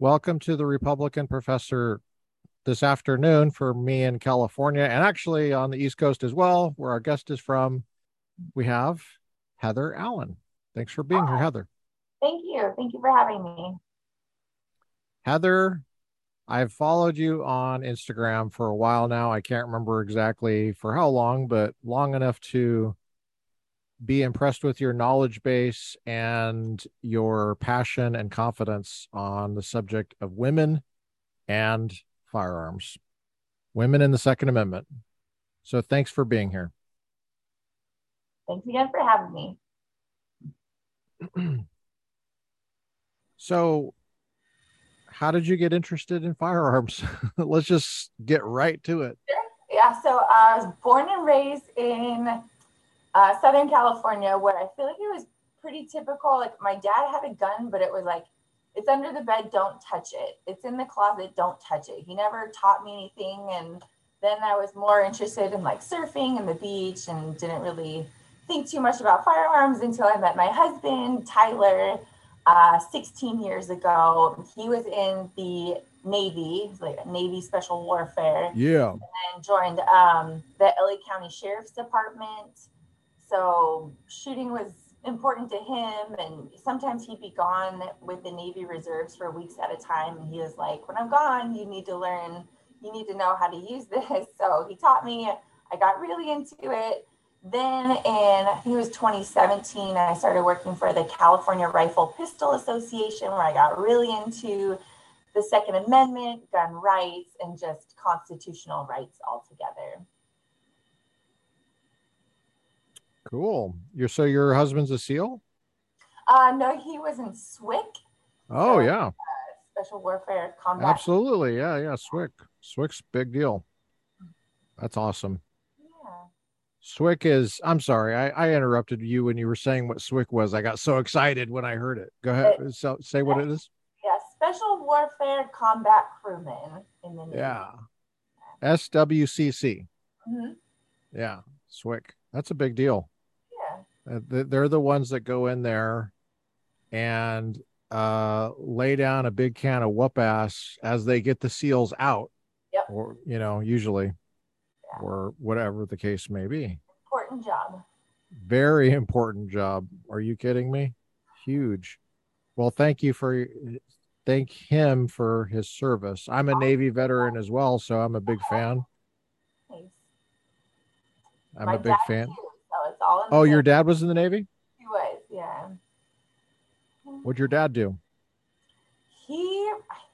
Welcome to the Republican Professor this afternoon for me in California and actually on the East Coast as well, where our guest is from. We have Heather Allen. Thanks for being Hi. here, Heather. Thank you. Thank you for having me. Heather, I've followed you on Instagram for a while now. I can't remember exactly for how long, but long enough to be impressed with your knowledge base and your passion and confidence on the subject of women and firearms, women in the Second Amendment. So thanks for being here. Thanks again for having me. so, how did you get interested in firearms? Let's just get right to it. Yeah, so I was born and raised in uh, Southern California, where I feel like it was pretty typical. Like my dad had a gun, but it was like, it's under the bed, don't touch it. It's in the closet, don't touch it. He never taught me anything. And then I was more interested in like surfing and the beach and didn't really think too much about firearms until I met my husband, Tyler, uh, 16 years ago. He was in the Navy, like Navy Special Warfare. Yeah. And joined um, the LA County Sheriff's Department so shooting was important to him and sometimes he'd be gone with the navy reserves for weeks at a time and he was like when i'm gone you need to learn you need to know how to use this. So he taught me i got really into it. Then in it was 2017 i started working for the california rifle pistol association where i got really into the second amendment gun rights and just constitutional rights altogether Cool. You're so your husband's a SEAL? Uh, no, he was in SWCC. Oh so, yeah. Uh, Special Warfare Combat. Absolutely, yeah, yeah. SWCC, SWCC's big deal. That's awesome. Yeah. SWCC is. I'm sorry, I, I interrupted you when you were saying what SWCC was. I got so excited when I heard it. Go ahead. It, so, say what it is. Yeah, Special Warfare Combat Crewmen in the Navy. Yeah. SWCC. Mm-hmm. Yeah, SWCC. That's a big deal. Uh, they're the ones that go in there and uh, lay down a big can of whoop ass as they get the seals out. Yep. Or, you know, usually, yeah. or whatever the case may be. Important job. Very important job. Are you kidding me? Huge. Well, thank you for thank him for his service. I'm a Navy veteran as well, so I'm a big fan. I'm My a big fan. Too all. oh, your dad was in the Navy. He was, yeah. What'd your dad do? He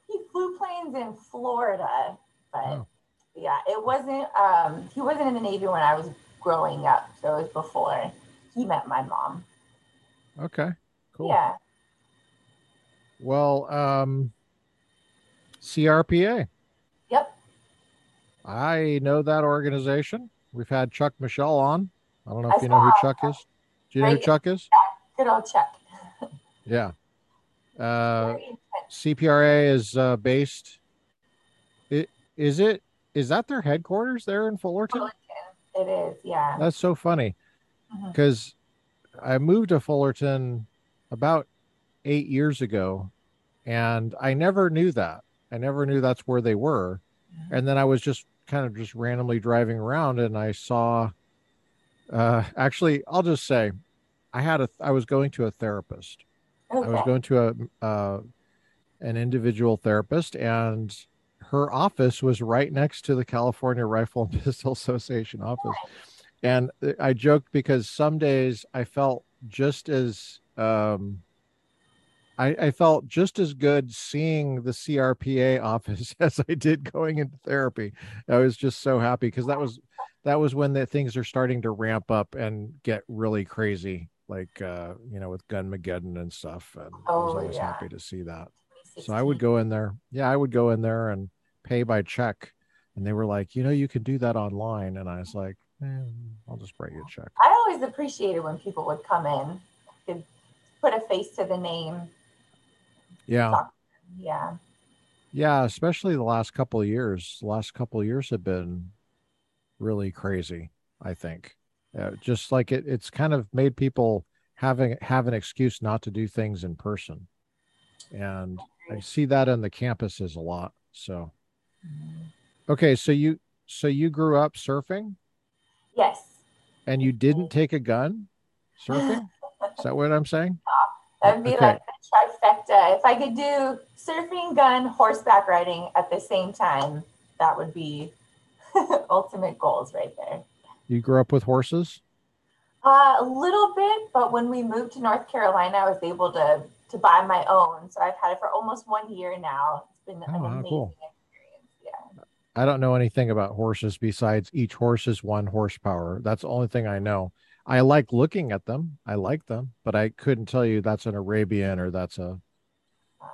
he flew planes in Florida, but oh. yeah, it wasn't. Um, he wasn't in the Navy when I was growing up, so it was before he met my mom. Okay, cool. Yeah. Well, um, CRPA. Yep. I know that organization. We've had Chuck Michel on. I don't know if I you know who Chuck is. Do you know who Chuck is? Good old Chuck. yeah. Uh, CPRA is uh, based. It, is it? Is that their headquarters there in Fullerton? Fullerton. It is. Yeah. That's so funny because mm-hmm. I moved to Fullerton about eight years ago, and I never knew that. I never knew that's where they were, mm-hmm. and then I was just kind of just randomly driving around, and I saw uh, actually, I'll just say, I had a. I was going to a therapist. Okay. I was going to a uh, an individual therapist, and her office was right next to the California Rifle and Pistol Association office. And I joked because some days I felt just as um, I, I, felt just as good seeing the CRPA office as I did going into therapy. I was just so happy because that was that was when the things are starting to ramp up and get really crazy, like uh, you know, with Gunmageddon and stuff. And oh, I was oh, always yeah. happy to see that. So I would go in there. Yeah, I would go in there and pay by check. And they were like, you know, you can do that online. And I was like, eh, I'll just write you a check. I always appreciated when people would come in, could put a face to the name. Yeah. Yeah. Yeah, especially the last couple of years. The last couple of years have been really crazy. I think, uh, just like it, it's kind of made people having have an excuse not to do things in person, and I see that on the campuses a lot. So, okay, so you so you grew up surfing, Yes. and you didn't take a gun surfing. Is that what I'm saying? That'd be Okay. like a trifecta. If I could do surfing, gun, horseback riding at the same time, that would be ultimate goals right there. You grew up with horses. Uh, a little bit, but when we moved to North Carolina, I was able to to buy my own. So I've had it for almost one year now. It's been an Oh, how amazing cool. experience. Yeah. I don't know anything about horses besides each horse is one horsepower. That's the only thing I know. I like looking at them. I like them, but I couldn't tell you that's an Arabian or that's a, Uh,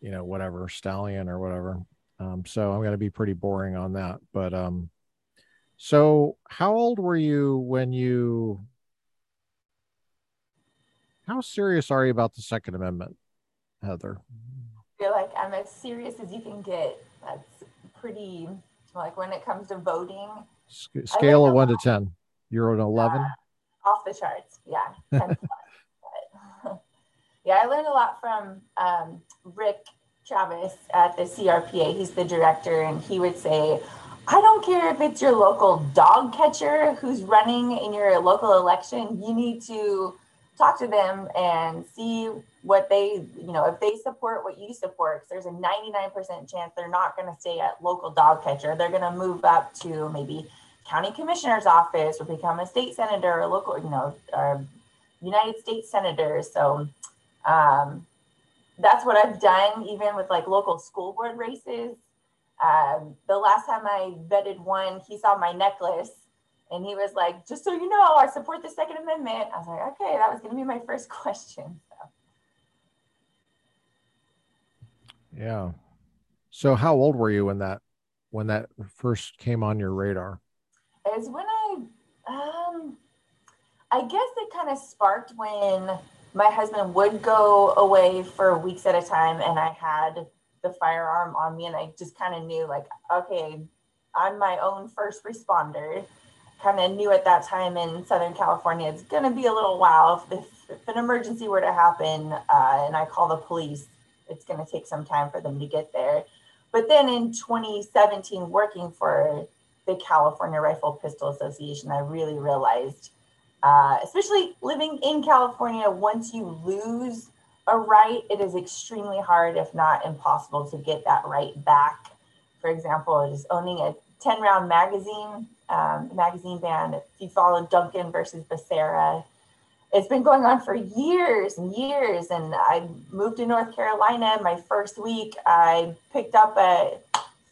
you know, whatever stallion or whatever. Um, so I'm going to be pretty boring on that. But um, so how old were you when you? How serious are you about the Second Amendment, Heather? I feel like I'm as serious as you can get. That's pretty like when it comes to voting, Sc- scale of one to ten. You're an eleven. off the charts. Yeah. 10 plus. But, yeah, I learned a lot from um, Rick Travis at the CRPA. He's the director, and he would say, I don't care if it's your local dog catcher who's running in your local election, you need to talk to them and see what they, you know, if they support what you support. there's a 99% chance they're not going to stay at local dog catcher. They're going to move up to maybe county commissioner's office or become a state senator or local, you know, or United States senator. So um, that's what I've done, even with like local school board races. Um, the last time I vetted one, he saw my necklace and he was like, just so you know, I support the Second Amendment. I was like, okay, that was going to be my first question. So, Yeah. So how old were you when that when that first came on your radar? is when I, um, I guess it kind of sparked when my husband would go away for weeks at a time and I had the firearm on me and I just kind of knew like, okay, I'm my own first responder. Kind of knew at that time in Southern California, it's going to be a little while. If, if an emergency were to happen uh, and I call the police, it's going to take some time for them to get there. But then in 2017, working for the California Rifle Pistol Association, I really realized, uh, especially living in California, once you lose a right, it is extremely hard, if not impossible, to get that right back. For example, just owning a 10 round magazine, um, magazine ban. If you follow Duncan versus Becerra, it's been going on for years and years. And I moved to North Carolina. My first week, I picked up a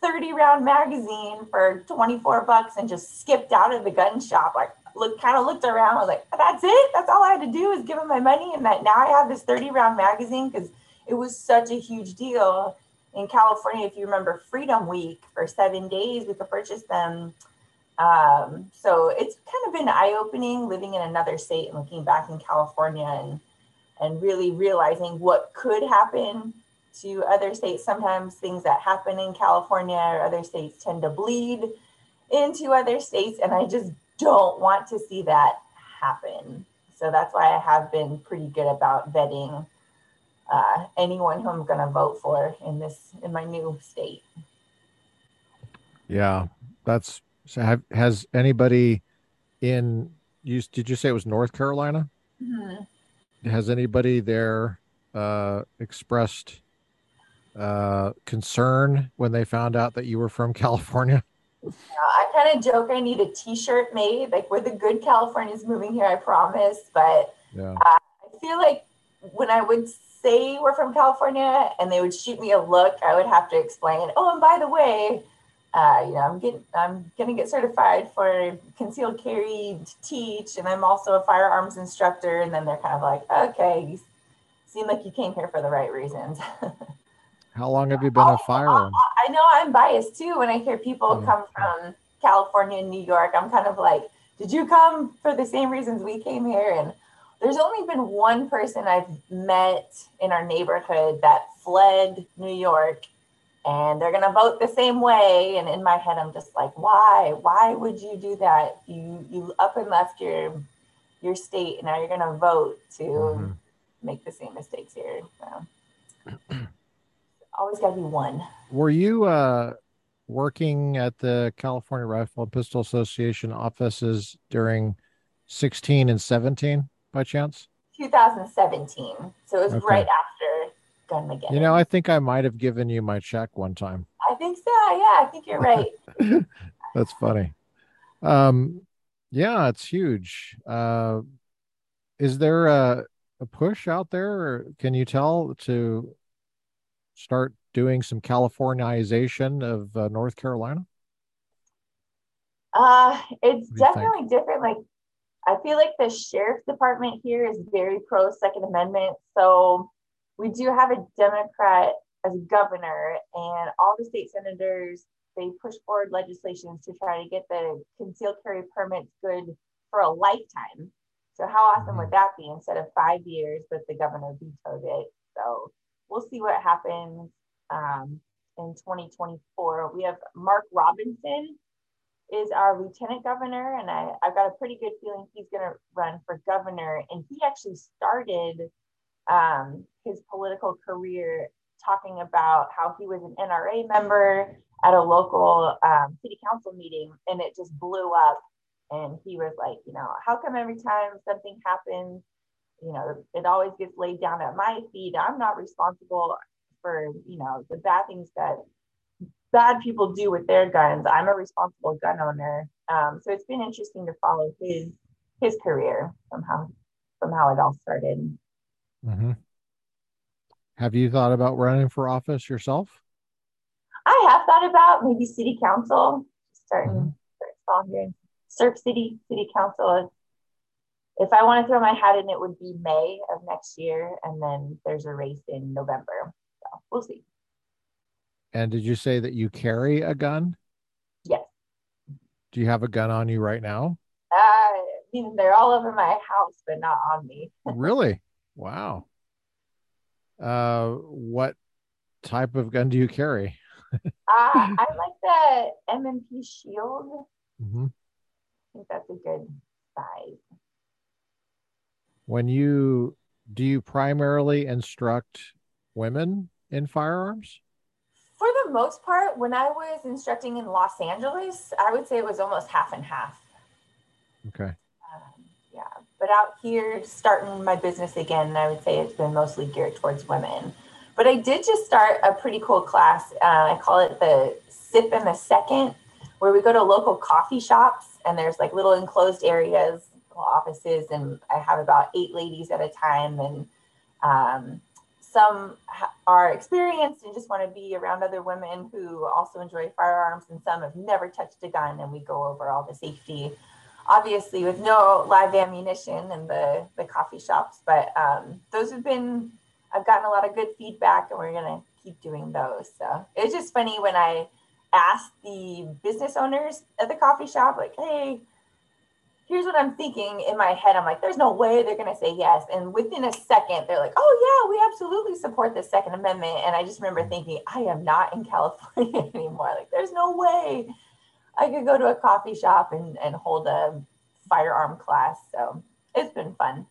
30 round magazine for 24 bucks and just skipped out of the gun shop. Like, look, kind of looked around. I was like, that's it. That's all I had to do is give him my money. And that now I have this 30 round magazine because it was such a huge deal in California. If you remember Freedom Week for seven days, we could purchase them. Um, so it's kind of been eye opening living in another state and looking back in California and, and really realizing what could happen to other states. Sometimes things that happen in California or other states tend to bleed into other states. And I just don't want to see that happen. So that's why I have been pretty good about vetting uh, anyone who I'm going to vote for in this in my new state. Yeah, that's so. Have has anybody in you? Did you say it was North Carolina? Has anybody there uh, expressed uh, concern when they found out that you were from California? I kind of joke I need a T-shirt made, like we're the good Californians moving here, I promise. But Yeah. I feel like when I would say we're from California and they would shoot me a look, I would have to explain. Oh, and by the way, uh, you know, I'm getting, I'm gonna get certified for concealed carry to teach, and I'm also a firearms instructor. And then they're kind of like, okay, you seem like you came here for the right reasons. How long have you been a firearm? I know I'm biased too when I hear people Yeah. come from California and New York. I'm kind of like, did you come for the same reasons we came here? And there's only been one person I've met in our neighborhood that fled New York and they're going to vote the same way. And in my head, I'm just like, why? Why would you do that? You, you up and left your, your state and now you're going to vote to Mhm. make the same mistakes here. So. always got to be one. Were you uh, working at the California Rifle and Pistol Association offices during 16 and 17 by chance? 2017. So it was okay. right after Gunmageddon. You know, I think I might have given you my check one time. I think so. Yeah, I think you're right. That's funny. Um, yeah, it's huge. Uh, is there a, a push out there? Or can you tell to start doing some Californiization of uh, North Carolina? Uh, it's definitely think? different. Like, I feel like the sheriff's department here is very pro Second Amendment. So we do have a Democrat as governor, and all the state senators they push forward legislation to try to get the concealed carry permits good for a lifetime. So how awesome would mm-hmm. that be instead of five years, but the governor vetoed it. So we'll see what happens um, in 2024. We have Mark Robinson is our lieutenant governor, and I, I've got a pretty good feeling he's going to run for governor. And he actually started um, his political career talking about how he was an NRA member at a local um, city council meeting, and it just blew up. And he was like, you know, how come every time something happens, you know, it always gets laid down at my feet? I'm not responsible for, you know, the bad things that bad people do with their guns. I'm a responsible gun owner. Um, so it's been interesting to follow his his career from how from how it all started. Mm-hmm. Have you thought about running for office yourself? I have thought about maybe city council, starting mm-hmm. start here in Surf City City Council. If I want to throw my hat in, it would be May of next year, and then there's a race in November. We'll see. And did you say that you carry a gun? Yes. Do you have a gun on you right now? Uh, I mean, they're all over my house, but not on me. really? Wow. Uh, what type of gun do you carry? uh, I like the M&P Shield. Mm-hmm. I think that's a good size. When you do you primarily instruct women in firearms? For the most part, when I was instructing in Los Angeles, I would say it was almost half and half. Okay. Um, yeah, but out here, starting my business again, I would say it's been mostly geared towards women. But I did just start a pretty cool class. Uh, I call it the Sips and the Second, where we go to local coffee shops and there's like little enclosed areas, little offices, and I have about eight ladies at a time. And um, some are experienced and just want to be around other women who also enjoy firearms, and some have never touched a gun. And we go over all the safety, obviously, with no live ammunition in the, the coffee shops. But um, those have been I've gotten a lot of good feedback and we're going to keep doing those. So it's just funny when I ask the business owners at the coffee shop, like, hey, here's what I'm thinking in my head. I'm like, there's no way they're going to say yes. And within a second, they're like, oh, yeah, we absolutely support the Second Amendment. And I just remember mm. thinking, I am not in California anymore. Like, there's no way I could go to a coffee shop and, and hold a firearm class. So it's been fun.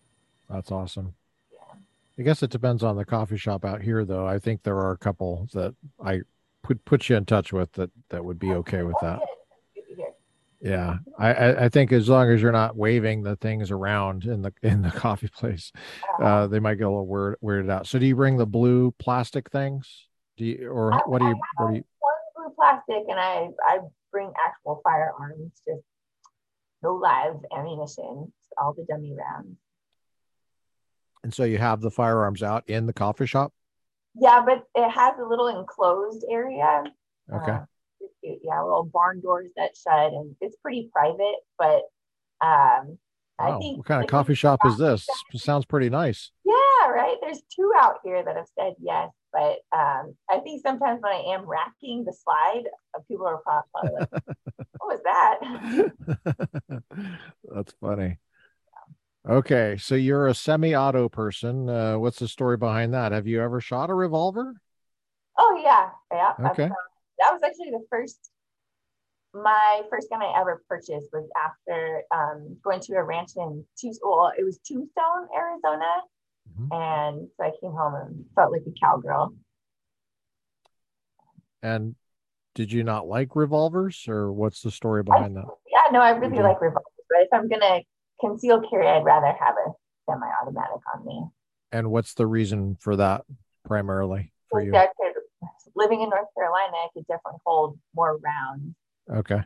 That's awesome. Yeah. I guess it depends on the coffee shop out here, though. I think there are a couple that I put put you in touch with that that would be oh, okay with oh, that. Yeah, I I think as long as you're not waving the things around in the in the coffee place, uh, they might get a little weird, weirded out. So, do you bring the blue plastic things? Do you or what do you what do you? One blue plastic, and I I bring actual firearms, just no live ammunition, all the dummy rounds. And so you have the firearms out in the coffee shop? Yeah, but it has a little enclosed area. Okay. Uh, yeah, little barn doors that shut, and it's pretty private. But um, wow. I think what kind like, of coffee shop is this? Sounds pretty nice. Yeah, right. There's two out here that have said yes, but um, I think sometimes when I am racking the slide, uh, people are probably like, "What was that?" That's funny. Okay, so you're a semi-auto person. Uh, what's the story behind that? Have you ever shot a revolver? Oh yeah, yeah. Okay. That was actually the first. My first gun I ever purchased was after um, going to a ranch in Tombstone. Well, it was Tombstone, Arizona, mm-hmm. and so I came home and felt like a cowgirl. And did you not like revolvers, or what's the story behind I, that? Yeah, no, I really like revolvers. But if I'm gonna conceal carry, I'd rather have a semi-automatic on me. And what's the reason for that primarily for you? Could, living in North Carolina, I could definitely hold more rounds. Okay.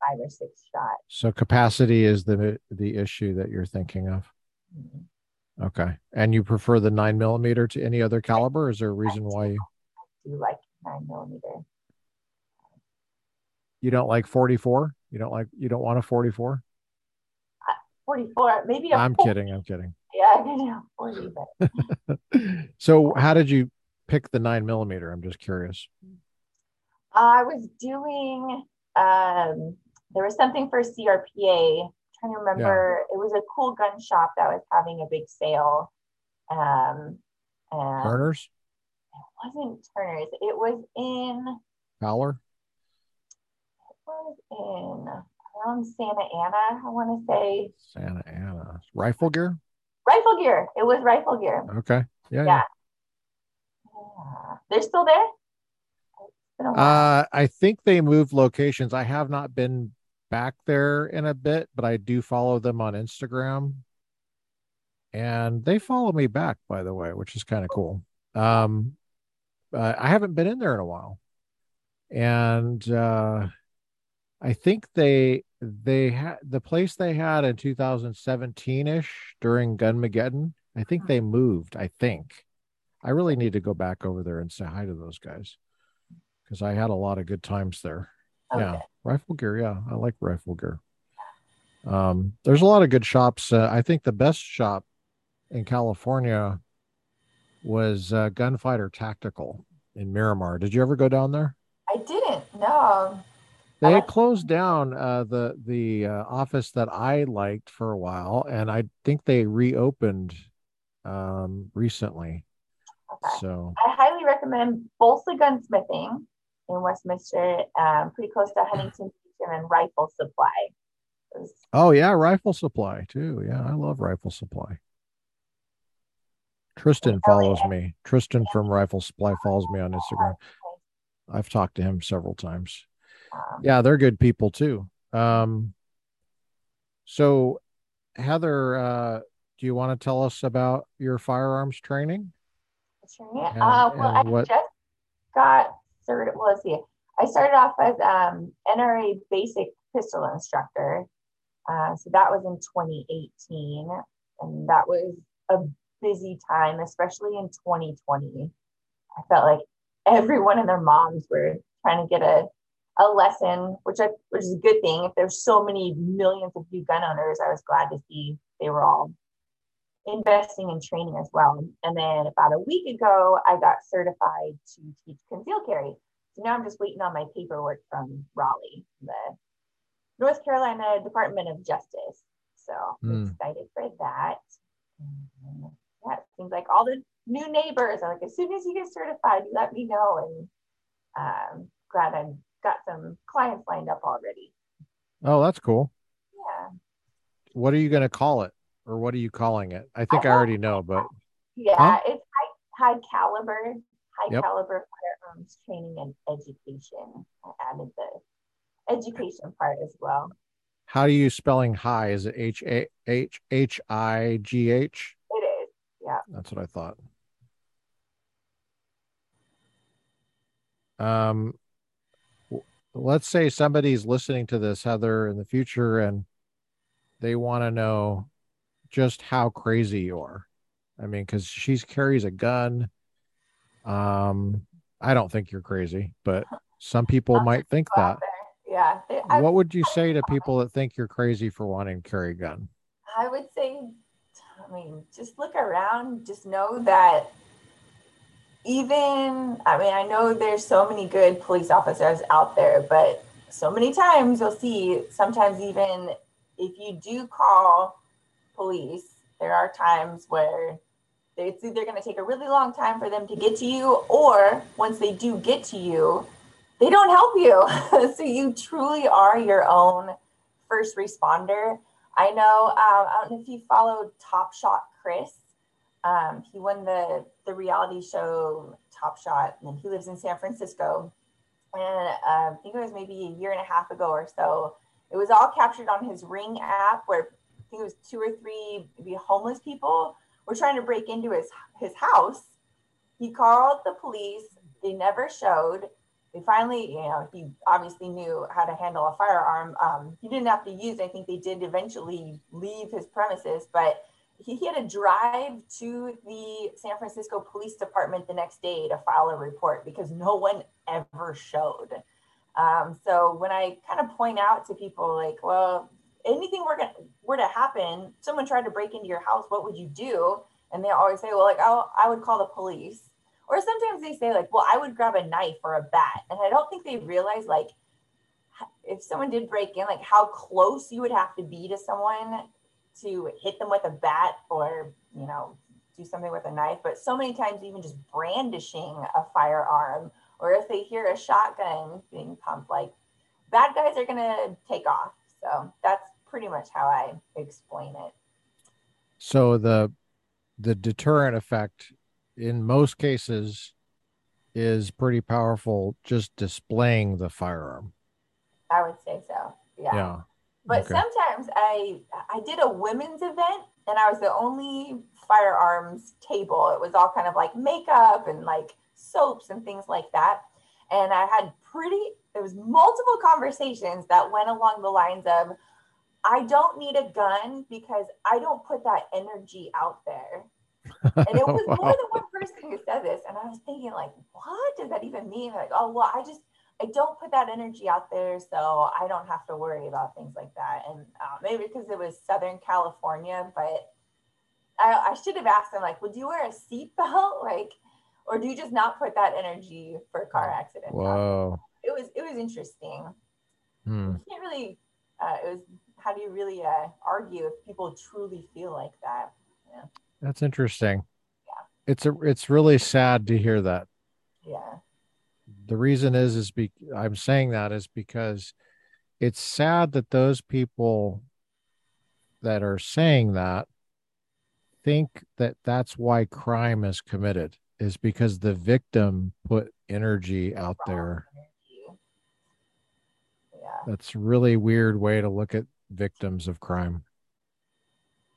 Five or six shots. So capacity is the the issue that you're thinking of. Mm-hmm. Okay. And you prefer the nine millimeter to any other caliber? Is there a reason why you I do like nine millimeter? You don't like 44? You don't like you don't want a 44? 44, maybe I'm 40. kidding. I'm kidding. Yeah, I know 40, but so how did you pick the nine millimeter? I'm just curious. I was doing um there was something for CRPA. I'm trying to remember, yeah. it was a cool gun shop that was having a big sale. Um and Turner's? It wasn't Turner's. It was in Fowler It was in around Santa Ana, I want to say. Santa Ana. Rifle gear? Rifle gear. It was rifle gear. Okay. Yeah. Yeah. yeah. They're still there? Uh, I think they moved locations. I have not been back there in a bit, but I do follow them on Instagram. And they follow me back, by the way, which is kind of cool. Um, uh, I haven't been in there in a while. And uh, I think they they had the place they had in 2017ish during Gunmageddon. I think they moved. I think. I really need to go back over there and say hi to those guys because I had a lot of good times there. Okay. Yeah, rifle gear. Yeah, I like rifle gear. Um, there's a lot of good shops. Uh, I think the best shop in California was uh, Gunfighter Tactical in Miramar. Did you ever go down there? I didn't. No. They had closed down uh, the the uh, office that I liked for a while, and I think they reopened um, recently. Okay. So I highly recommend Bolsa Gunsmithing in Westminster, um, pretty close to Huntington Beach, and then Rifle Supply. Oh yeah, Rifle Supply too. Yeah, I love Rifle Supply. Tristan follows me. Tristan from Rifle Supply follows me on Instagram. I've talked to him several times. Um, yeah, they're good people too. Um, so, Heather, uh, do you want to tell us about your firearms training? And, uh, well, I what... just got started. Well, let's see. I started off as um, NRA basic pistol instructor. Uh, so that was in 2018, and that was a busy time, especially in 2020. I felt like everyone and their moms were trying to get a a lesson, which I, which is a good thing. If there's so many millions of new gun owners, I was glad to see they were all investing in training as well. And then about a week ago, I got certified to teach conceal carry. So now I'm just waiting on my paperwork from Raleigh, the North Carolina Department of Justice. So I'm mm. excited for that. And yeah, it seems like all the new neighbors are like, as soon as you get certified, you let me know. And um, glad I'm got some clients lined up already. Oh, that's cool. Yeah. What are you going to call it? Or what are you calling it? I think I, I already know, but yeah, huh? it's high, high caliber, high yep. caliber firearms training and education. I added the education part as well. How do you spelling high? Is it H A H H I G H? It is. Yeah. That's what I thought. Um, let's say somebody's listening to this, Heather, in the future, and they want to know just how crazy you are. I mean, because she carries a gun. Um, I don't think you're crazy, but some people might think that. Yeah. what would you say to people that think you're crazy for wanting to carry a gun? I would say, I mean, just look around, just know that even i mean i know there's so many good police officers out there but so many times you'll see sometimes even if you do call police there are times where it's either going to take a really long time for them to get to you or once they do get to you they don't help you so you truly are your own first responder i know um, i don't know if you followed top shot chris um, he won the the reality show Top Shot, and he lives in San Francisco. and uh, I think it was maybe a year and a half ago or so. It was all captured on his Ring app, where think it was two or three maybe homeless people were trying to break into his his house. He called the police. They never showed. They finally, you know, he obviously knew how to handle a firearm. Um, he didn't have to use. I think they did eventually leave his premises, but he, he had to drive to the San Francisco Police Department the next day to file a report because no one ever showed. Um, so when I kind of point out to people like, well, anything were gonna were to happen, someone tried to break into your house, what would you do? And they always say, well, like, oh, I would call the police. Or sometimes they say, like, well, I would grab a knife or a bat. And I don't think they realize, like, if someone did break in, like how close you would have to be to someone to hit them with a bat or, you know, do something with a knife. But so many times, even just brandishing a firearm, or if they hear a shotgun being pumped, like bad guys are going to take off. So that's pretty much how I explain it. So the the deterrent effect in most cases is pretty powerful just displaying the firearm. I would say so. Yeah. Yeah. But okay. sometimes I I did a women's event and I was the only firearms table. It was all kind of like makeup and like soaps and things like that. And I had pretty there was multiple conversations that went along the lines of I don't need a gun because I don't put that energy out there. And it was wow. more than one person who said this. And I was thinking, like, what does that even mean? Like, oh, well, I just, I don't put that energy out there. So I don't have to worry about things like that. And uh, maybe because it was Southern California, but I, I should have asked them, like, would you wear a seatbelt? Like, or do you just not put that energy for car accidents? Wow. It was, it was interesting. Hmm. You can't really, uh, it was how do you really uh, argue if people truly feel like that? Yeah. That's interesting. Yeah. It's a it's really sad to hear that. Yeah. The reason is is be I'm saying that is because it's sad that those people that are saying that think that that's why crime is committed is because the victim put energy out there. Yeah. That's really weird way to look at victims of crime.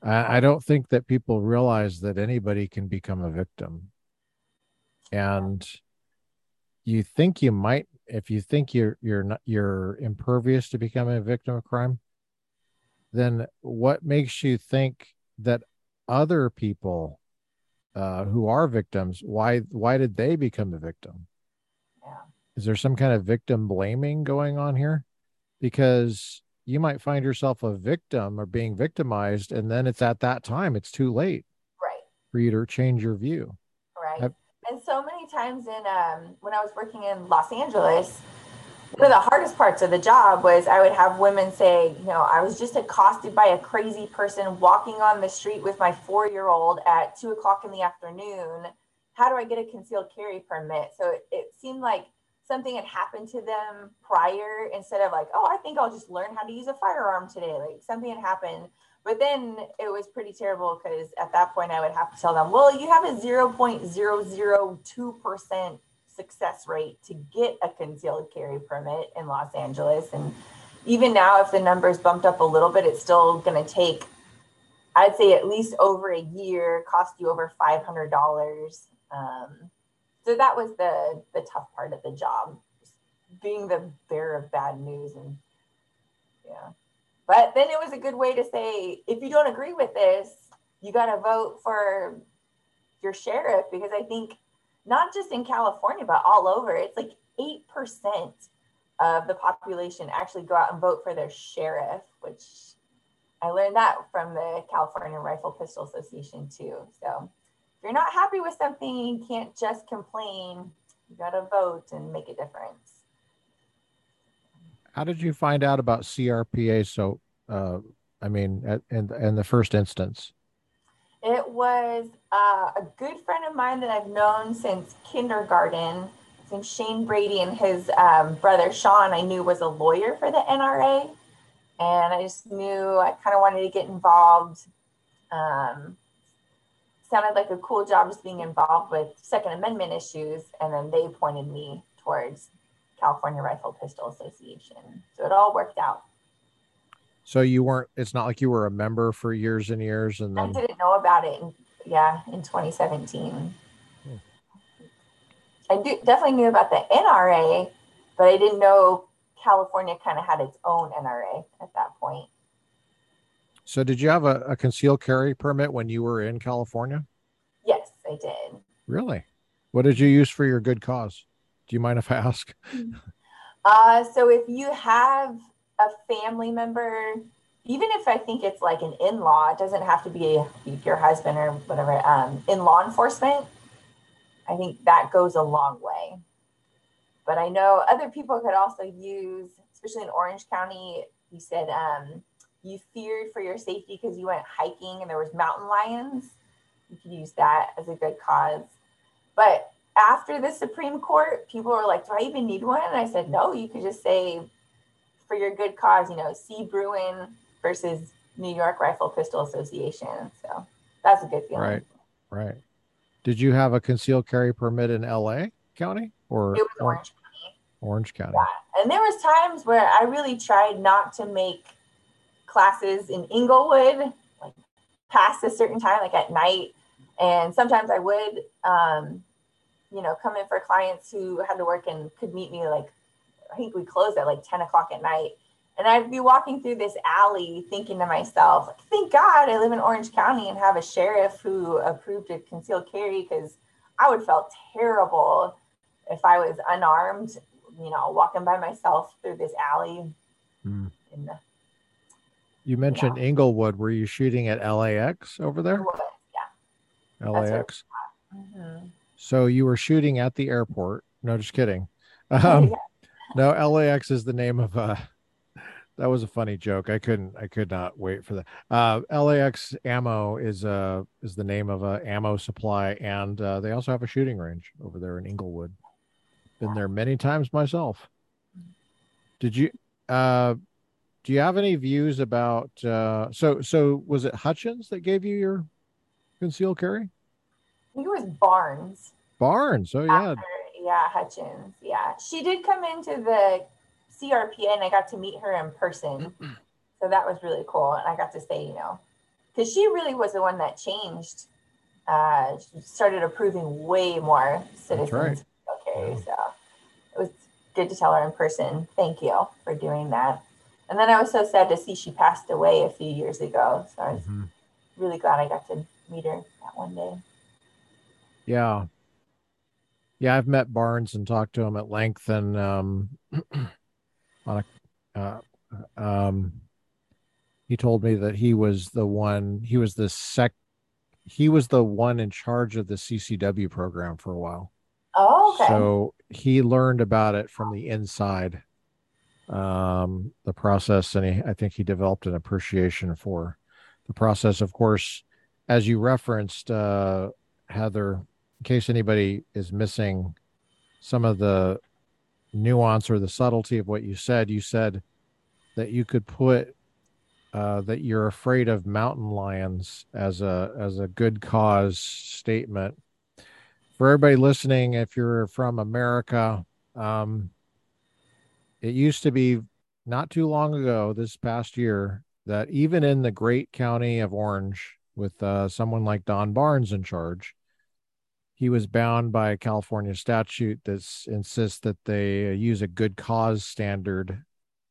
I, I don't think that people realize that anybody can become a victim. And you think you might if you think you're you're not you're impervious to becoming a victim of crime, then what makes you think that other people uh, who are victims why why did they become a victim? Yeah. Is there some kind of victim blaming going on here? Because you might find yourself a victim or being victimized and then it's at that time it's too late right for you to change your view right I've, and so many times in um, when i was working in los angeles one of the hardest parts of the job was i would have women say you know i was just accosted by a crazy person walking on the street with my four year old at two o'clock in the afternoon how do i get a concealed carry permit so it, it seemed like something had happened to them prior instead of like, oh, I think I'll just learn how to use a firearm today. Like something had happened. But then it was pretty terrible because at that point I would have to tell them, well, you have a 0.002% success rate to get a concealed carry permit in Los Angeles. And even now, if the numbers bumped up a little bit, it's still going to take, I'd say, at least over a year, cost you over $500. Um, so that was the the tough part of the job being the bearer of bad news and yeah but then it was a good way to say if you don't agree with this you got to vote for your sheriff because i think not just in california but all over it's like 8% of the population actually go out and vote for their sheriff which i learned that from the california rifle pistol association too so if you're not happy with something, you can't just complain. You got to vote and make a difference. How did you find out about CRPA? So, uh, I mean, at, in, in the first instance, it was uh, a good friend of mine that I've known since kindergarten. His Shane Brady, and his um, brother Sean, I knew was a lawyer for the NRA. And I just knew I kind of wanted to get involved. Um, sounded like a cool job just being involved with Second Amendment issues. And then they pointed me towards California Rifle Pistol Association. So it all worked out. So you weren't. It's not like you were a member for years and years, and then I didn't know about it. In, yeah, in 2017. Hmm. I do, definitely knew about the NRA, but I didn't know California kind of had its own NRA at that point. So, did you have a, a concealed carry permit when you were in California? Yes, I did. Really? What did you use for your good cause? Do you mind if I ask? Uh, so, if you have a family member, even if I think it's like an in law, it doesn't have to be your husband or whatever, um, in law enforcement, I think that goes a long way. But I know other people could also use, especially in Orange County, you said um, you feared for your safety because you went hiking and there was mountain lions. You could use that as a good cause. But after the Supreme Court, people were like, "Do I even need one?" And I said, "No. You could just say, for your good cause. You know, C. Bruen versus New York Rifle Pistol Association. So that's a good feeling. Right. Right. Did you have a concealed carry permit in L.A. County or it was Orange County? Orange County. Yeah. And there was times where I really tried not to make classes in Inglewood like past a certain time, like at night. And sometimes I would, um, you know, come in for clients who had to work and could meet me like I think we closed at like 10 o'clock at night. And I'd be walking through this alley thinking to myself, thank God I live in Orange County and have a sheriff who approved a concealed carry because I would felt terrible if I was unarmed, you know, walking by myself through this alley. Mm. The, you mentioned you know, Inglewood. Were you shooting at LAX over there? yeah. LAX. Mm-hmm. So you were shooting at the airport. No, just kidding. Um, yeah. No, LAX is the name of uh that was a funny joke. I couldn't I could not wait for that. Uh LAX ammo is uh is the name of a ammo supply and uh they also have a shooting range over there in Inglewood. Been there many times myself. Did you uh do you have any views about uh so so was it Hutchens that gave you your concealed carry? I think it was Barnes. Barnes. Oh yeah. After yeah, Hutchens. Yeah. She did come into the CRPA and I got to meet her in person. so that was really cool. And I got to say, you know, because she really was the one that changed. Uh, she started approving way more citizens. Right. Okay. So it was good to tell her in person, thank you for doing that. And then I was so sad to see she passed away a few years ago. So I was mm-hmm. really glad I got to meet her that one day. Yeah. Yeah, I've met Barnes and talked to him at length, and um, on a, uh, um, he told me that he was the one. He was the sec. He was the one in charge of the CCW program for a while. Oh, okay. So he learned about it from the inside, um, the process, and he, I think he developed an appreciation for the process. Of course, as you referenced, uh, Heather, in case anybody is missing some of the nuance or the subtlety of what you said, you said that you could put uh, that you're afraid of mountain lions as a as a good cause statement. For everybody listening, if you're from America, um, it used to be not too long ago, this past year, that even in the great county of Orange, with uh, someone like Don Barnes in charge, he was bound by a California statute that insists that they use a good cause standard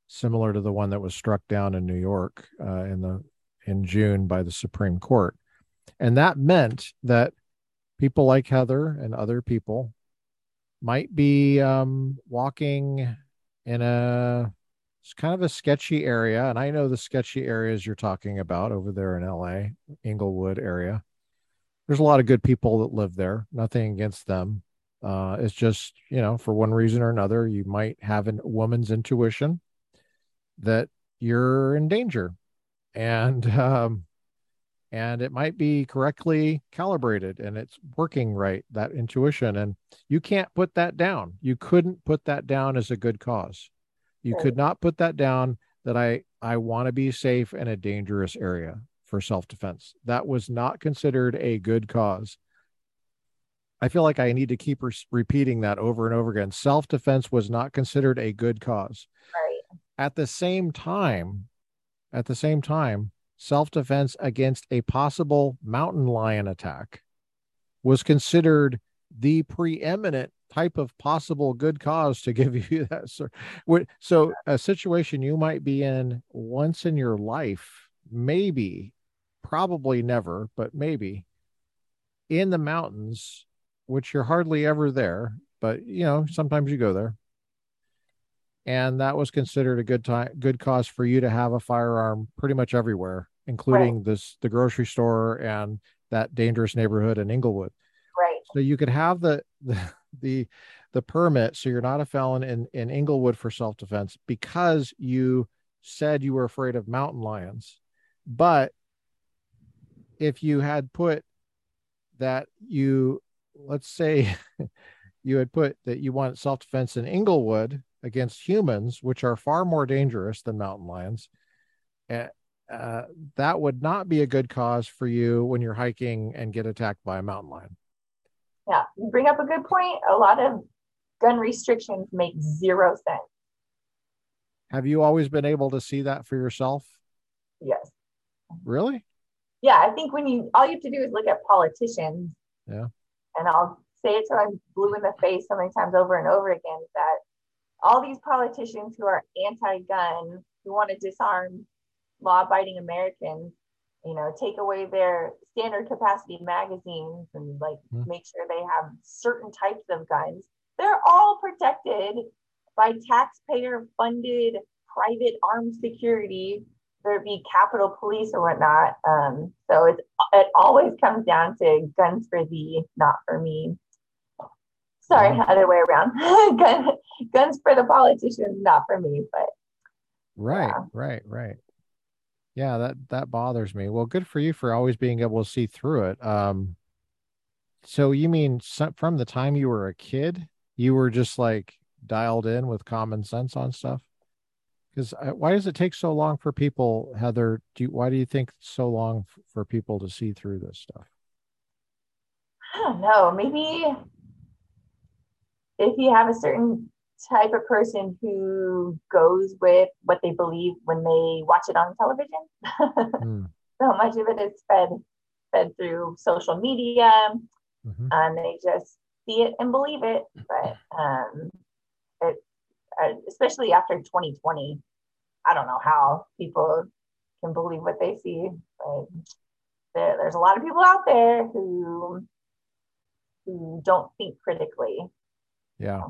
similar to the one that was struck down in New York uh, in the in June by the Supreme Court. And that meant that people like Heather and other people might be um, walking in a it's kind of a sketchy area and i know the sketchy areas you're talking about over there in la inglewood area there's a lot of good people that live there. Nothing against them. Uh, it's just you know, for one reason or another, you might have a woman's intuition that you're in danger, and um, and it might be correctly calibrated and it's working right that intuition. And you can't put that down. You couldn't put that down as a good cause. You could not put that down that i i want to be safe in a dangerous area for self defense. That was not considered a good cause. I feel like I need to keep re- repeating that over and over again. Self defense was not considered a good cause. Right. At the same time, at the same time, self defense against a possible mountain lion attack was considered the preeminent type of possible good cause to give you that sort. So, a situation you might be in once in your life, maybe, probably never, but maybe in the mountains which you're hardly ever there, but you know, sometimes you go there. And that was considered a good time, good cause for you to have a firearm pretty much everywhere, including right. this the grocery store and that dangerous neighborhood in Inglewood. Right. So you could have the the the, the permit, so you're not a felon in in Inglewood for self defense because you said you were afraid of mountain lions. But if you had put that you let's say you had put that you want self defense in Inglewood against humans, which are far more dangerous than mountain lions, uh, uh, that would not be a good cause for you when you're hiking and get attacked by a mountain lion. Yeah, you bring up a good point. A lot of gun restrictions make zero sense. Have you always been able to see that for yourself? Yes. Really? Yeah, I think when you all you have to do is look at politicians. Yeah and I'll say it till I'm blue in the face so many times over and over again that all these politicians who are anti-gun, who want to disarm law-abiding Americans, you know, take away their standard capacity magazines and like mm. make sure they have certain types of guns. They're all protected by taxpayer-funded private armed security there be Capitol Police or whatnot. Um, so it's it always comes down to guns for thee, not for me. Sorry, other way around. Gun, guns for the politicians, not for me. But right, yeah. right, right. Yeah, that that bothers me. Well, good for you for always being able to see through it. Um, so you mean from the time you were a kid, you were just like dialed in with common sense on stuff? Because why does it take so long for people heather do you, why do you think so long for people to see through this stuff i don't know maybe if you have a certain type of person who goes with what they believe when they watch it on television mm. so much of it is fed fed through social media mm-hmm. and they just see it and believe it but um especially after 2020. I don't know how people can believe what they see, but there, there's a lot of people out there who who don't think critically. Yeah,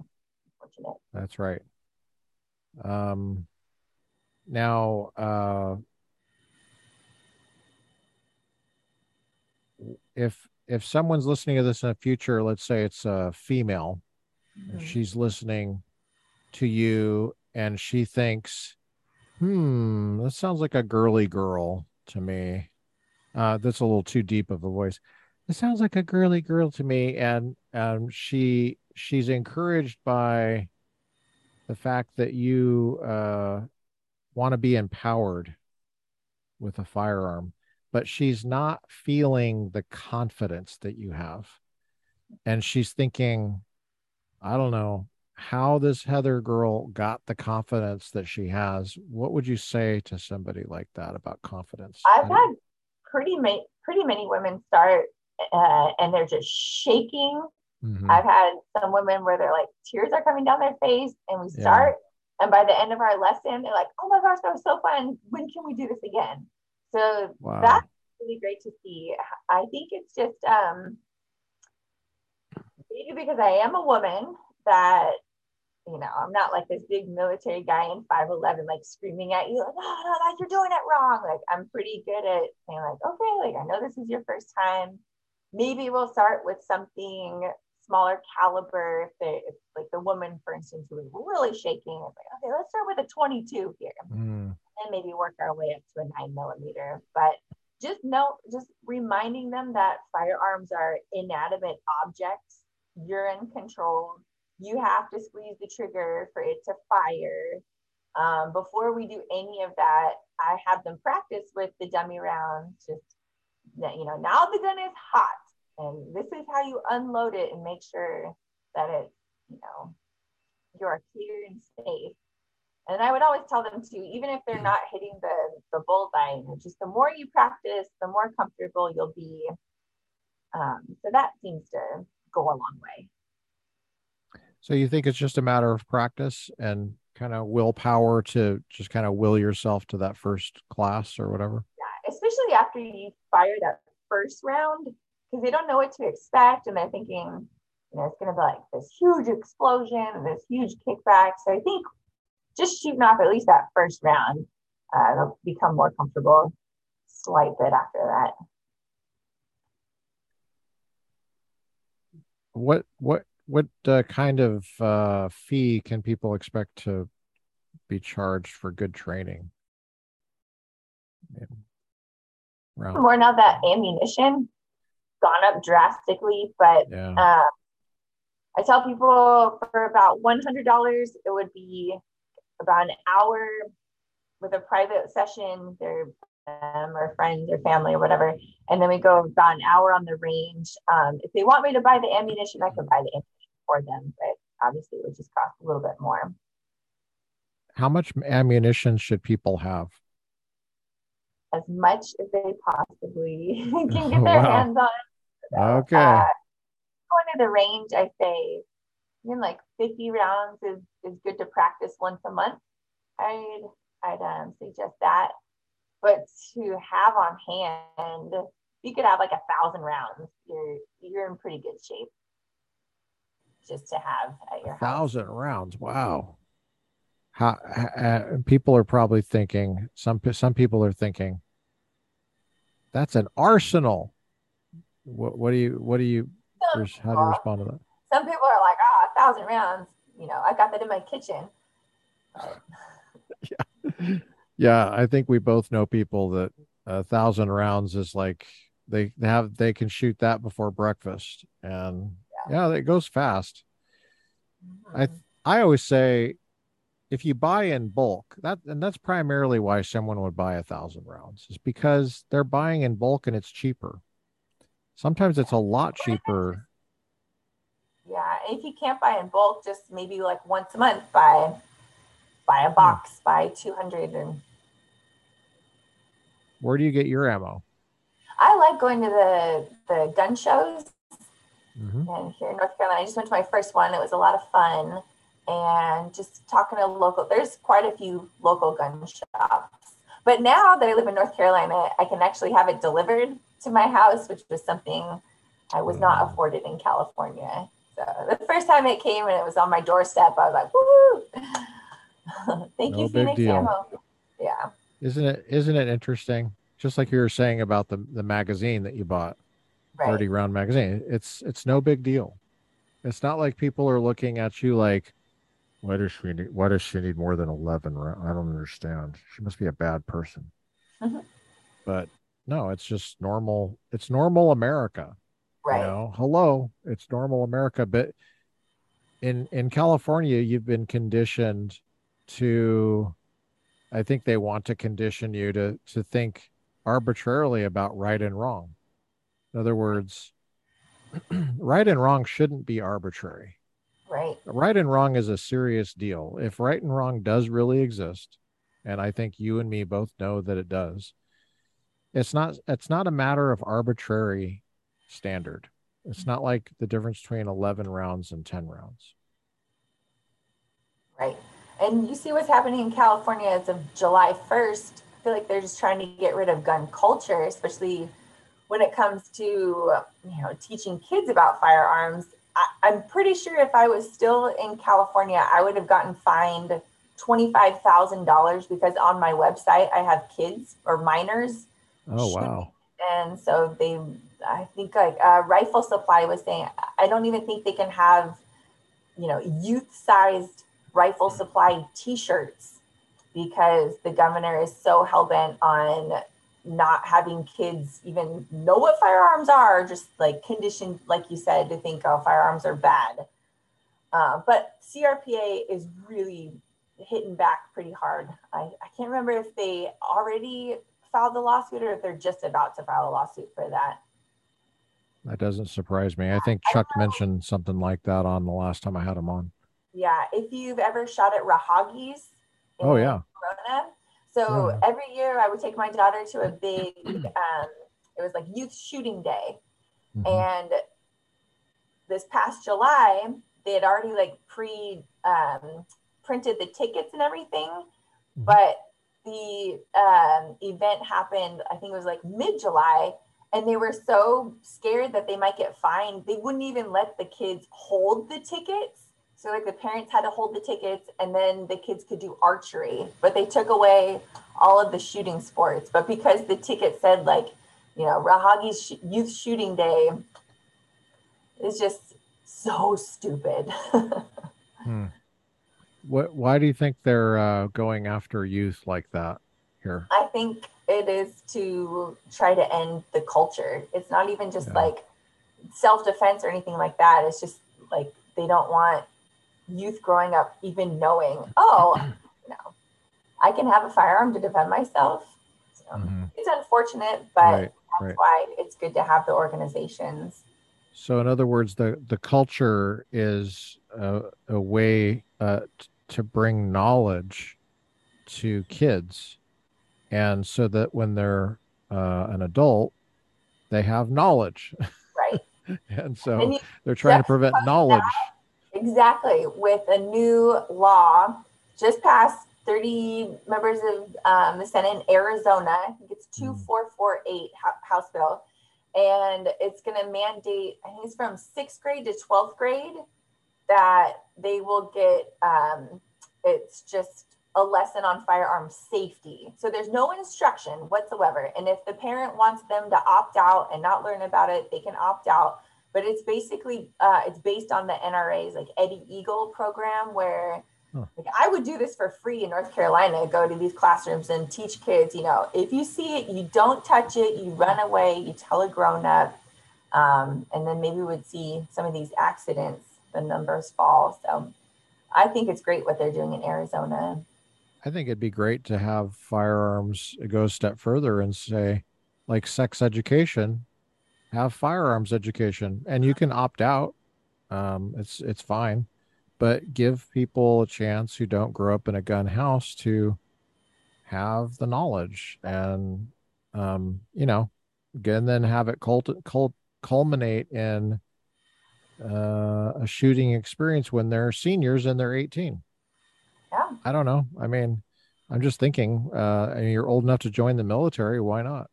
that's right. Um, now, uh, if if someone's listening to this in the future, let's say it's a female, mm-hmm. she's listening to you and she thinks, hmm, that sounds like a girly girl to me. Uh, that's a little too deep of a voice. It sounds like a girly girl to me, and um, she she's encouraged by the fact that you uh, want to be empowered with a firearm, but she's not feeling the confidence that you have, and she's thinking, I don't know, how this Heather girl got the confidence that she has. What would you say to somebody like that about confidence? I've had pretty many pretty many women start uh, and they're just shaking. Mm-hmm. I've had some women where they're like tears are coming down their face, and we start, yeah. and by the end of our lesson, they're like, "Oh my gosh, that was so fun! When can we do this again?" So wow. that's really great to see. I think it's just um, maybe because I am a woman that you know, I'm not like this big military guy in 5'11, like screaming at you, like, oh, no, like you're doing it wrong. Like, I'm pretty good at saying, like, okay, like, I know this is your first time. Maybe we'll start with something smaller caliber. If, they, if like the woman, for instance, who was really shaking, it's like, okay, let's start with a 22 here. Mm. And maybe work our way up to a nine millimeter. But just know, just reminding them that firearms are inanimate objects. You're in control you have to squeeze the trigger for it to fire. Um, before we do any of that, I have them practice with the dummy round. Just you know, now the gun is hot, and this is how you unload it and make sure that it's, you know, you're clear and safe. And I would always tell them to, even if they're not hitting the, the bullseye, just the more you practice, the more comfortable you'll be. Um, so that seems to go a long way. So you think it's just a matter of practice and kind of willpower to just kind of will yourself to that first class or whatever? Yeah, especially after you fire that first round, because they don't know what to expect and they're thinking, you know, it's going to be like this huge explosion and this huge kickback. So I think just shooting off at least that first round, uh, they'll become more comfortable slight bit after that. What what what uh, kind of uh, fee can people expect to be charged for good training? More now that ammunition gone up drastically, but yeah. um, I tell people for about one hundred dollars, it would be about an hour with a private session. Their them or friends or family or whatever, and then we go about an hour on the range. Um, if they want me to buy the ammunition, I can buy the ammunition for them, but obviously it would just cost a little bit more. How much ammunition should people have? As much as they possibly can get their wow. hands on. Okay. Uh, going to the range, I say, even like 50 rounds is, is good to practice once a month. I'd, I'd um, suggest that. But to have on hand, you could have like a thousand rounds. You're you're in pretty good shape. Just to have at your thousand rounds. Wow. How uh, people are probably thinking some some people are thinking that's an arsenal. What, what do you what do you some, how do you respond to that? Some people are like, oh, a thousand rounds. You know, I got that in my kitchen. yeah, yeah. I think we both know people that a thousand rounds is like they have they can shoot that before breakfast, and yeah, it goes fast. Mm-hmm. I I always say if you buy in bulk that and that's primarily why someone would buy a thousand rounds is because they're buying in bulk and it's cheaper sometimes it's a lot cheaper yeah if you can't buy in bulk just maybe like once a month buy buy a box yeah. buy 200 and where do you get your ammo i like going to the the gun shows mm-hmm. and here in north carolina i just went to my first one. It was a lot of fun. And just talking to local there's quite a few local gun shops. But now that i live in north carolina i can actually have it delivered to my house which was something i was not mm. afforded in california. So the first time it came and it was on my doorstep i was like woo thank no you phoenix deal. ammo. Yeah. Isn't it isn't it interesting? Just like you were saying about the the magazine that you bought right. 30 round magazine it's it's no big deal it's not like people are looking at you like why does she need? Why does she need more than eleven? I don't understand. She must be a bad person. Mm-hmm. But no, it's just normal. It's normal America. Right. You know, hello, it's normal America. But in in California, you've been conditioned to. I think they want to condition you to to think arbitrarily about right and wrong. In other words, right and wrong shouldn't be arbitrary. Right. Right and wrong is a serious deal. If right and wrong does really exist, and I think you and me both know that it does, it's not it's not a matter of arbitrary standard. It's not like the difference between 11 rounds and 10 rounds. Right. And you see what's happening in California as of July 1st. I feel like they're just trying to get rid of gun culture, especially when it comes to you know teaching kids about firearms I, am pretty sure if I was still in California, I would have gotten fined $25,000 because on my website I have kids or minors. Oh, wow. And so they, I think like uh, Rifle Supply was saying, I don't even think they can have, you know, youth sized Rifle Supply t shirts because the governor is so hell bent on not having kids even know what firearms are, just like conditioned, like you said, to think, oh, firearms are bad. Uh, but CRPA is really hitting back pretty hard. I, I can't remember if they already filed the lawsuit or if they're just about to file a lawsuit for that. that doesn't surprise me. I think Chuck I mentioned something like that on the last time I had him on. Yeah, if you've ever shot at Raahauge's. Oh yeah. Corona, so yeah. every year I would take my daughter to a big, um, it was like youth shooting day, mm-hmm. and this past July they had already like pre um, printed the tickets and everything, mm-hmm. but the um, event happened. I think it was like mid July, and they were so scared that they might get fined. They wouldn't even let the kids hold the tickets. So like the parents had to hold the tickets, and then the kids could do archery. But they took away all of the shooting sports. But because the ticket said like, you know, Raahauge's Youth Shooting Day, is just so stupid. hmm. What? Why do you think they're uh, going after youth like that here? I think it is to try to end the culture. It's not even just yeah. like self defense or anything like that. It's just like they don't want youth growing up even knowing, oh, you know, I can have a firearm to defend myself. So mm-hmm. It's unfortunate, but right, that's right. why it's good to have the organizations. So, in other words, the the culture is a, a way uh, t- to bring knowledge to kids, and so that when they're uh, an adult, they have knowledge. Right. and so and they're trying to prevent knowledge. Exactly. With a new law just passed 30 members of um, the Senate in Arizona. I think it's 2448 House bill and it's going to mandate i think it's from sixth grade to 12th grade that they will get um, it's just a lesson on firearm safety so there's no instruction whatsoever and if the parent wants them to opt out and not learn about it they can opt out but it's basically uh, it's based on the nra's like eddie eagle program where Huh. Like I would do this for free in North Carolina, go to these classrooms and teach kids, you know, if you see it, you don't touch it, you run away, you tell a grown up. Um, and then maybe we would see some of these accidents, the numbers fall. So I think it's great what they're doing in Arizona. I think it'd be great to have firearms go a step further and say, like sex education, have firearms education, and you can opt out. Um, it's it's fine. But give people a chance who don't grow up in a gun house to have the knowledge and um, you know and then have it cult, cult, culminate in uh, a shooting experience when they're seniors and they're 18 yeah. I don't know. I mean i'm just thinking uh, mean, you're old enough to join the military why not?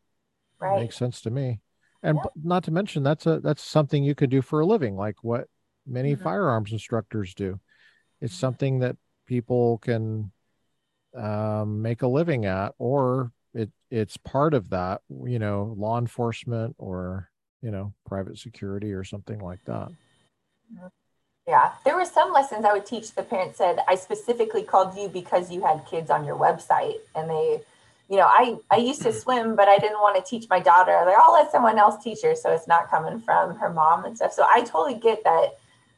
Right. it makes sense to me and yeah. not to mention that's a that's something you could do for a living like what many mm-hmm. firearms instructors do. It's something that people can um, make a living at, or it it's part of that, you know, law enforcement or you know, private security or something like that. Yeah, there were some lessons I would teach. The parent said, "I specifically called you because you had kids on your website," and they you know, I, I used to swim, but I didn't want to teach my daughter. Like, I'll let someone else teach her. So it's not coming from her mom and stuff. So I totally get that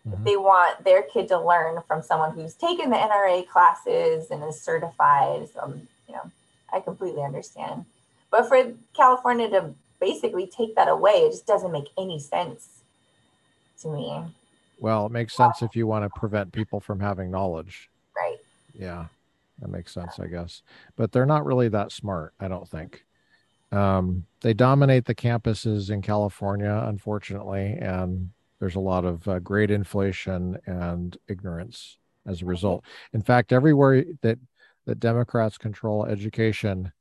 Mm-hmm. They want their kid to learn from someone who's taken the NRA classes and is certified. So, you know, I completely understand. But for California to basically take that away, it just doesn't make any sense to me. Well, it makes sense if you want to prevent people from having knowledge. Right. Yeah, that makes sense, I guess. But they're not really that smart, I don't think. Um, they dominate the campuses in California, unfortunately, and there's a lot of uh, great inflation and ignorance as a result. In fact, everywhere that that Democrats control education,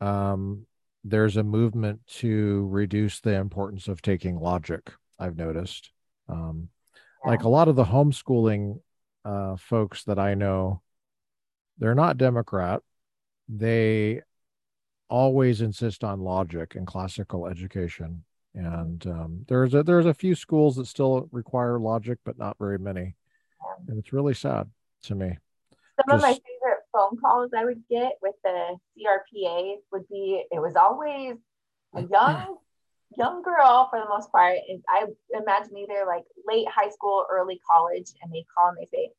um, there's a movement to reduce the importance of taking logic. I've noticed, um, like a lot of the homeschooling uh, folks that I know, they're not Democrat. They always insist on logic and classical education and um, there's a there's a few schools that still require logic, but not very many, and it's really sad to me. Some Just, of my favorite phone calls I would get with the CRPA would be it was always a young young girl for the most part. And I imagine either like late high school, early college, and they call and they say,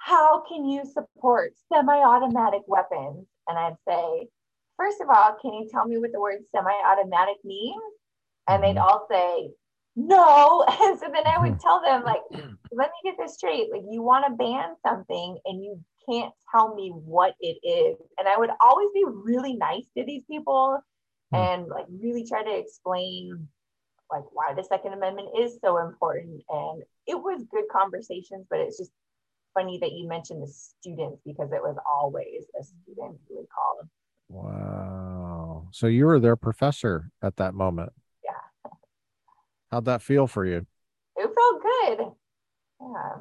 "How can you support semi-automatic weapons?" And I'd say, first of all, can you tell me what the word semi-automatic means? and they'd mm-hmm. all say no. And so then I would tell them, like, let me get this straight. Like, you want to ban something and you can't tell me what it is. And I would always be really nice to these people hmm. and like really try to explain like why the Second Amendment is so important. And it was good conversations, but it's just funny that you mentioned the students because it was always a student who would call. Them. Wow. So you were their professor at that moment. Yeah. How'd that feel for you? It felt good. Yeah.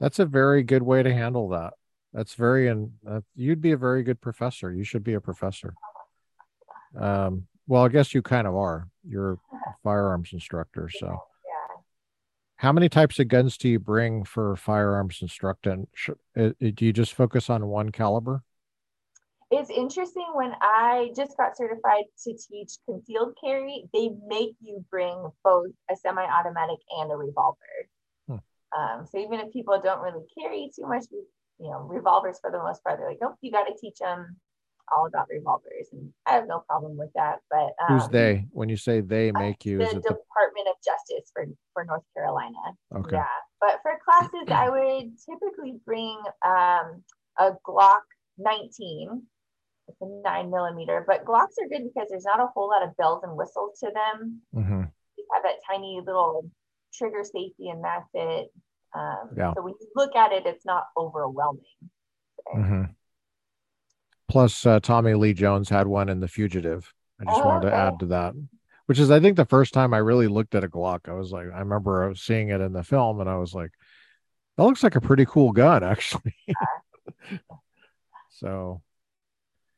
That's a very good way to handle that. That's very, and uh, you'd be a very good professor. You should be a professor. Um, well, I guess you kind of are. You're a firearms instructor. So. How many types of guns do you bring for firearms instructing? Uh, uh, do you just focus on one caliber? It's interesting when I just got certified to teach concealed carry, they make you bring both a semi automatic and a revolver. Hmm. Um, so even if people don't really carry too much, you know, revolvers for the most part, they're like, nope, you got to teach them all about revolvers, and I have no problem with that. But um, who's they? When you say they make you, the Department the... of Justice for for North Carolina. Okay. Yeah, but for classes, I would typically bring um, a Glock 19. It's a nine millimeter, but Glocks are good because there's not a whole lot of bells and whistles to them. Mm-hmm. You have that tiny little trigger safety, and that's it. Um, yeah. So when you look at it, it's not overwhelming. So. Mm-hmm. Plus, uh, Tommy Lee Jones had one in The Fugitive. I just oh, wanted to add to that, which is, I think, the first time I really looked at a Glock. I was like, I remember I was seeing it in the film, and I was like, that looks like a pretty cool gun, actually. so,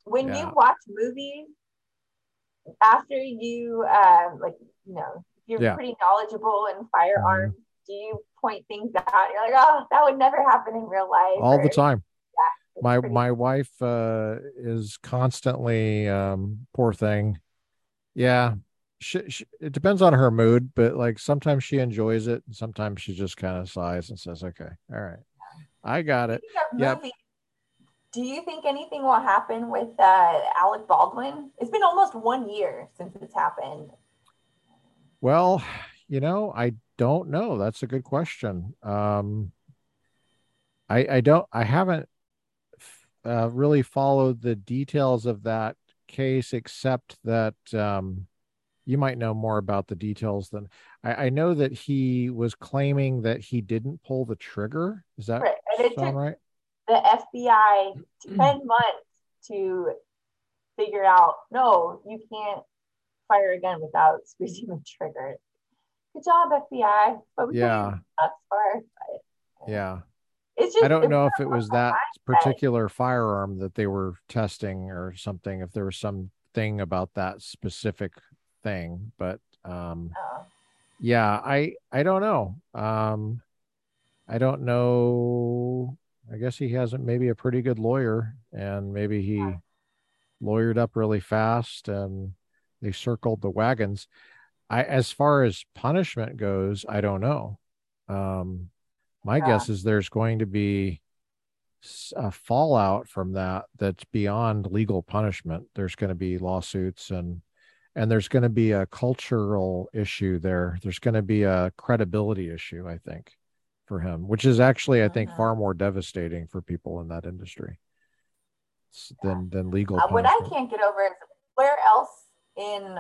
when yeah. you watch movies, after you, uh, like, you know, you're yeah. pretty knowledgeable in firearms. Mm-hmm. Do you point things out? You're like, oh, that would never happen in real life. All or, the time my my wife uh, is constantly um, poor thing. Yeah, she, she, it depends on her mood, but like sometimes she enjoys it, and sometimes she just kind of sighs and says, "Okay, all right, I got it." Yeah. Do you think anything will happen with uh, Alec Baldwin? It's been almost one year since it's happened. Well, you know, I don't know. That's a good question. Um, I I don't. I haven't uh, really followed the details of that case, except that um, you might know more about the details than I, I, know that he was claiming that he didn't pull the trigger. Is that right? sound right? The FBI 10 months to figure out no, you can't fire a gun without squeezing the trigger. Good job, FBI. But yeah. Far, but, yeah. It's just, I don't know if it was that particular firearm that they were testing or something, if there was something about that specific thing, but um oh. yeah, I I don't know. Um I don't know. I guess he hasn't maybe a pretty good lawyer and maybe he yeah. lawyered up really fast and they circled the wagons. I as far as punishment goes, I don't know. Um my yeah. guess is there's going to be a fallout from that that's beyond legal punishment. There's going to be lawsuits and and there's going to be a cultural issue there. There's going to be a credibility issue, I think, for him, which is actually, I think, uh-huh. far more devastating for people in that industry than than legal. Uh, what I can't get over is where else in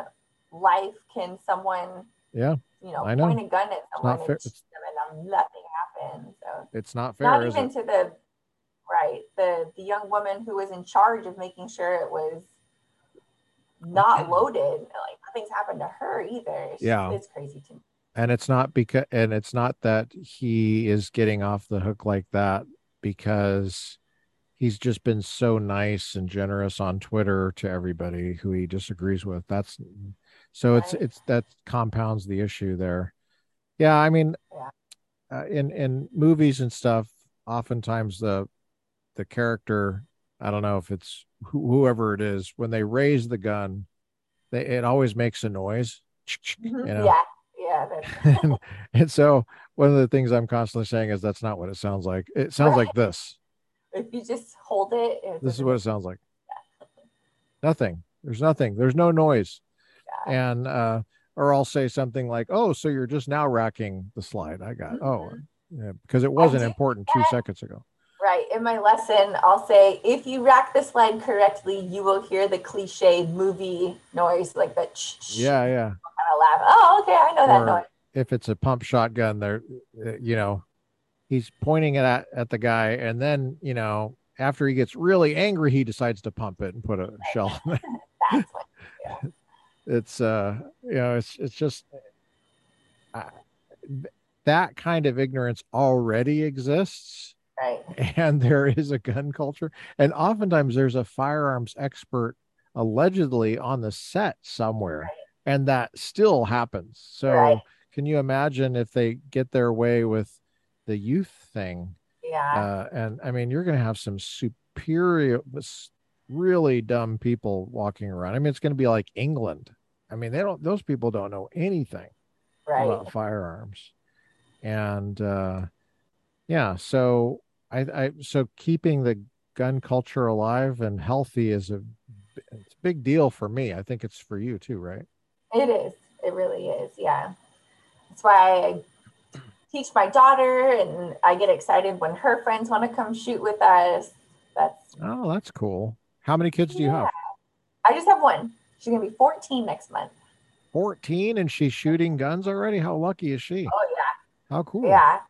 life can someone, yeah, you know, I know. point a gun at someone and shoot them and nothing happen. So it's not fair. Not even to the right the the young woman who was in charge of making sure it was not loaded. Like nothing's happened to her either. It's, yeah, it's crazy to me. And it's not because, and it's not that he is getting off the hook like that because he's just been so nice and generous on Twitter to everybody who he disagrees with. That's so right. it's it's that compounds the issue there. Yeah, I mean, yeah uh, in in movies and stuff, oftentimes the the character, I don't know if it's wh- whoever it is, when they raise the gun, they it always makes a noise. You mm-hmm. know? Yeah, yeah. and, and, so one of the things I'm constantly saying is that's not what it sounds like. It sounds right. like this. If you just hold it, this is what it sounds like. Yeah. Nothing. There's nothing. There's no noise. And uh, or I'll say something like, "Oh, so you're just now racking the slide." I got. Oh, Mm-hmm. yeah, because it wasn't important two seconds ago. Right. In my lesson, I'll say, if you rack the slide correctly, you will hear the cliche movie noise, like that. Yeah, yeah. Kind of laugh. Oh, okay. I know that Or- noise. If it's a pump shotgun, there, uh, you know, he's pointing it at at the guy, and then you know, after he gets really angry, he decides to pump it and put a shell. in. That's what. It's uh, you know, it's it's just uh, that kind of ignorance already exists. Right. and there is a gun culture and oftentimes there's a firearms expert allegedly on the set somewhere and that still happens so Right. can you imagine if they get their way with the youth thing Yeah. uh, and i mean you're going to have some superior really dumb people walking around i mean it's going to be like england i mean they don't those people don't know anything right. about firearms and uh yeah so i i so keeping the gun culture alive and healthy is a it's a big deal for me i think it's for you too right It is. It really is. Yeah. That's why I teach my daughter and I get excited when her friends want to come shoot with us. That's, oh that's cool how many kids do you have I just have one. She's going to be 14 next month. 14 and she's shooting guns already how lucky is she Oh, yeah. how cool Yeah.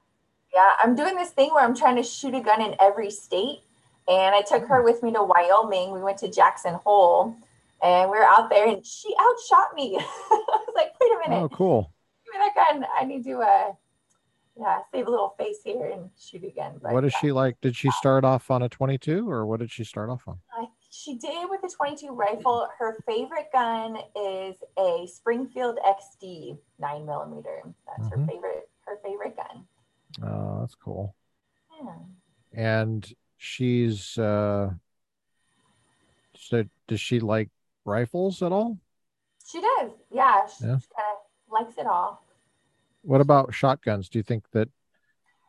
Yeah. I'm doing this thing where I'm trying to shoot a gun in every state. And I took her with me to Wyoming. We went to Jackson Hole and we were out there and she outshot me. I was like, wait a minute. oh cool Give me that gun. I need to, uh, yeah, save a little face here and shoot again. But what is yeah, she like did she start off on a 22 or what did she start off on I, she did with a 22 rifle. Her favorite gun is a Springfield XD nine millimeter. That's Mhm. her favorite. Her favorite gun. oh that's cool Yeah. and she's uh so does she like rifles at all She does. Yeah. She, Yeah. she kind of likes it all. what about shotguns do you think that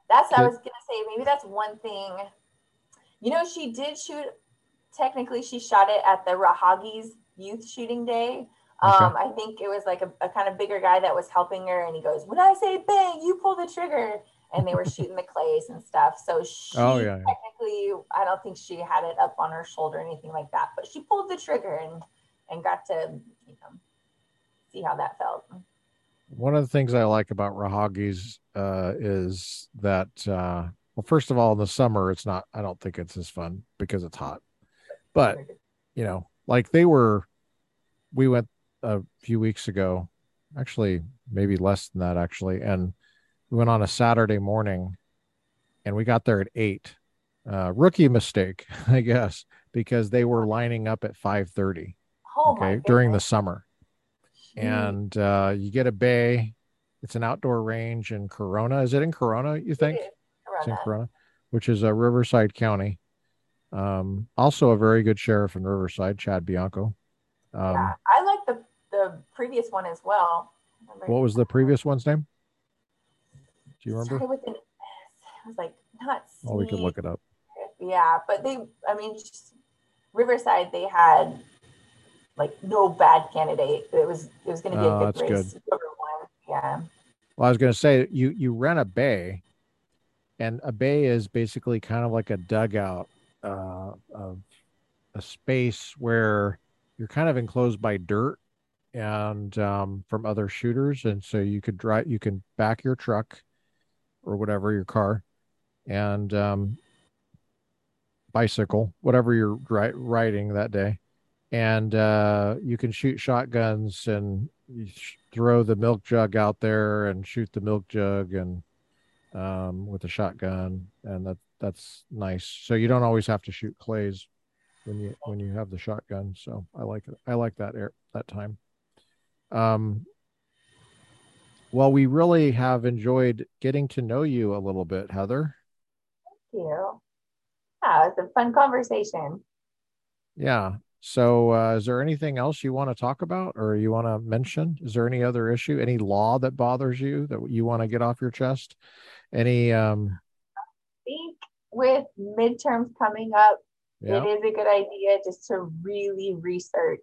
That's what I was gonna say. Maybe that's one thing. You know, she did shoot. Technically, she shot it at the Raahauge's Youth Shooting Day. Okay. Um, I think it was like a, a kind of bigger guy that was helping her, and he goes, "When I say bang, you pull the trigger." And they were shooting the clays and stuff. So she Oh, yeah, yeah. technically, I don't think she had it up on her shoulder or anything like that. But she pulled the trigger and and got to you know see how that felt. one of the things I like about Raahauge's uh, is that, uh, well, first of all, in the summer, it's not, I don't think it's as fun because it's hot. But, you know, like they were, we went a few weeks ago, actually, maybe less than that, actually. And we went on a Saturday morning and we got there at eight. Uh, rookie mistake, I guess, because they were lining up at 5:30 oh okay during the summer and uh, you get a bay. It's an outdoor range in Corona. Is it in Corona? You think It it's in Corona. Corona, which is a Riverside County. Um, also a very good sheriff in Riverside, Chad Bianco. Um, yeah, I like the the previous one as well. What was the previous one's name? Do you remember? started with an S. I was like, not. Oh, we could look it up. Yeah, but they, I mean, just, Riverside, they had like no bad candidate. It was it was going to be Oh, a good race. Won. Yeah. Well, I was going to say you you rent a bay, and a bay is basically kind of like a dugout uh, of a space where you're kind of enclosed by dirt and um, from other shooters, and so you could drive, you can back your truck or whatever your car, and um, bicycle, whatever you're ri- riding that day, and uh, you can shoot shotguns and sh- throw the milk jug out there and shoot the milk jug and um, with a shotgun, and that that's nice. So you don't always have to shoot clays when you when you have the shotgun. So I like it. I like that air that time. Um, well, we really have enjoyed getting to know you a little bit, Heather. Thank you. Yeah, it's a fun conversation. Yeah. So, uh, is there anything else you want to talk about or you want to mention? Is there any other issue, any law that bothers you that you want to get off your chest? Any, um, with midterms coming up, yeah, it is a good idea just to really research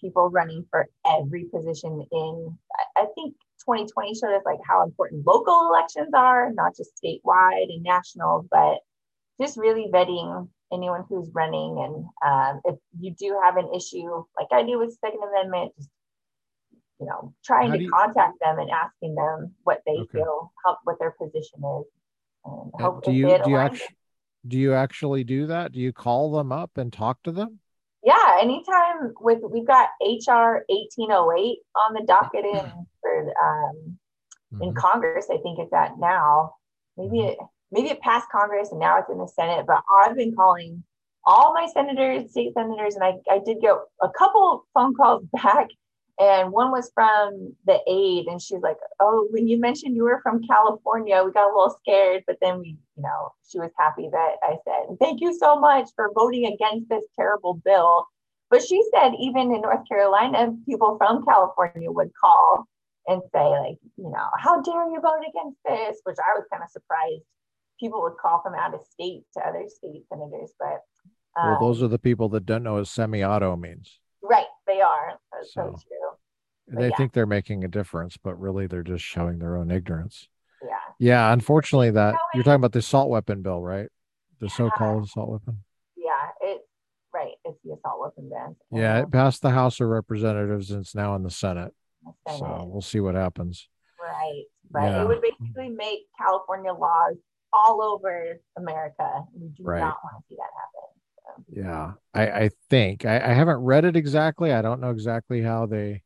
people running for every position in, I think 2020 showed us like how important local elections are, not just statewide and national, but just really vetting anyone who's running. And um, if you do have an issue, like I do with Second Amendment, just you know, trying how to you, contact them and asking them what they okay. feel, help what their position is, and hope do you do you actually do you actually do that? Do you call them up and talk to them? Yeah, anytime with we've got HR 1808 on the docket in for um, mm-hmm. in Congress. I think it's at now. Maybe mm-hmm. it maybe it passed Congress and now it's in the Senate. But I've been calling all my senators, state senators, and I, I did get a couple phone calls back and one was from the aide, and she's like, "Oh, when you mentioned you were from California, we got a little scared, but then we, you know, she was happy that I said, "Thank you so much for voting against this terrible bill." But she said even in North Carolina, people from California would call and say, like, you know, how dare you vote against this? Which I was kind of surprised. People would call from out of state to other state senators, but um, well, those are the people that don't know what semi-auto means. Right, they are. That's so, so true. They yeah. think they're making a difference, but really they're just showing their own ignorance. Yeah. Yeah. Unfortunately, that you're talking about the assault weapon bill, right? The so-called assault weapon. Yeah. It right. It's the assault weapon ban. Yeah, it passed the House of Representatives and it's now in the Senate. The Senate. So we'll see what happens. Right. But yeah. it would basically make California laws all over America. We do right. not want to see that happen. Yeah, I, I think I, I haven't read it exactly. I don't know exactly how they.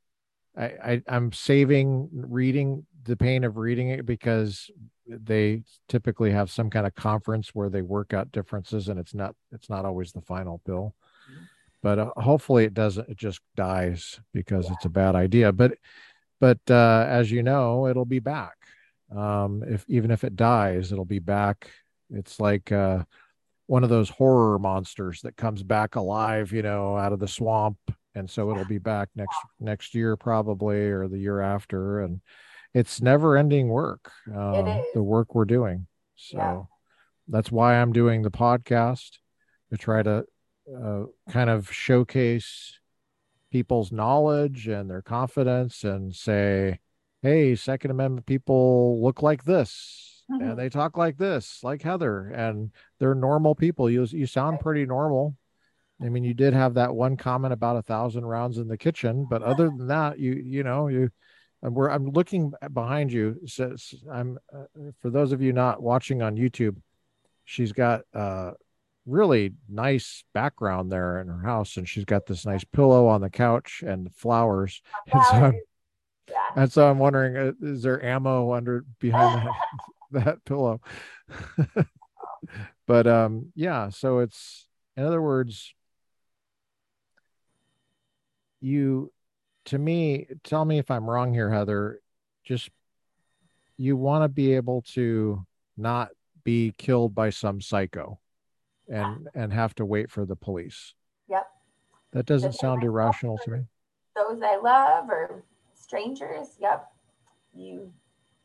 I, I I'm saving reading the pain of reading it because they typically have some kind of conference where they work out differences, and it's not it's not always the final bill. Mm-hmm. But uh, hopefully, it doesn't. It just dies because yeah. it's a bad idea. But but uh, as you know, it'll be back. Um, if even if it dies, it'll be back. It's like uh, one of those horror monsters that comes back alive, you know, out of the swamp. And so it'll be back next next year probably or the year after. And it's never ending work. Uh, the work we're doing. So yeah. that's why I'm doing the podcast to try to uh, kind of showcase people's knowledge and their confidence and say, hey, Second Amendment people look like this mm-hmm. and they talk like this, like Heather, and they're normal people. You you sound pretty normal. I mean, you did have that one comment about a thousand rounds in the kitchen, but other than that, you you know you. And we're, I'm looking behind you, says I'm uh, for those of you not watching on YouTube, she's got uh really nice background there in her house, and she's got this nice pillow on the couch and flowers. And so, I'm, yeah. and so I'm wondering, uh, is there ammo under behind that? pillow. but um yeah, so it's in other words you to me tell me if I'm wrong here Heather, just you want to be able to not be killed by some psycho and and have to wait for the police. Yep. That doesn't sound irrational to me. Those I love or strangers, yep. You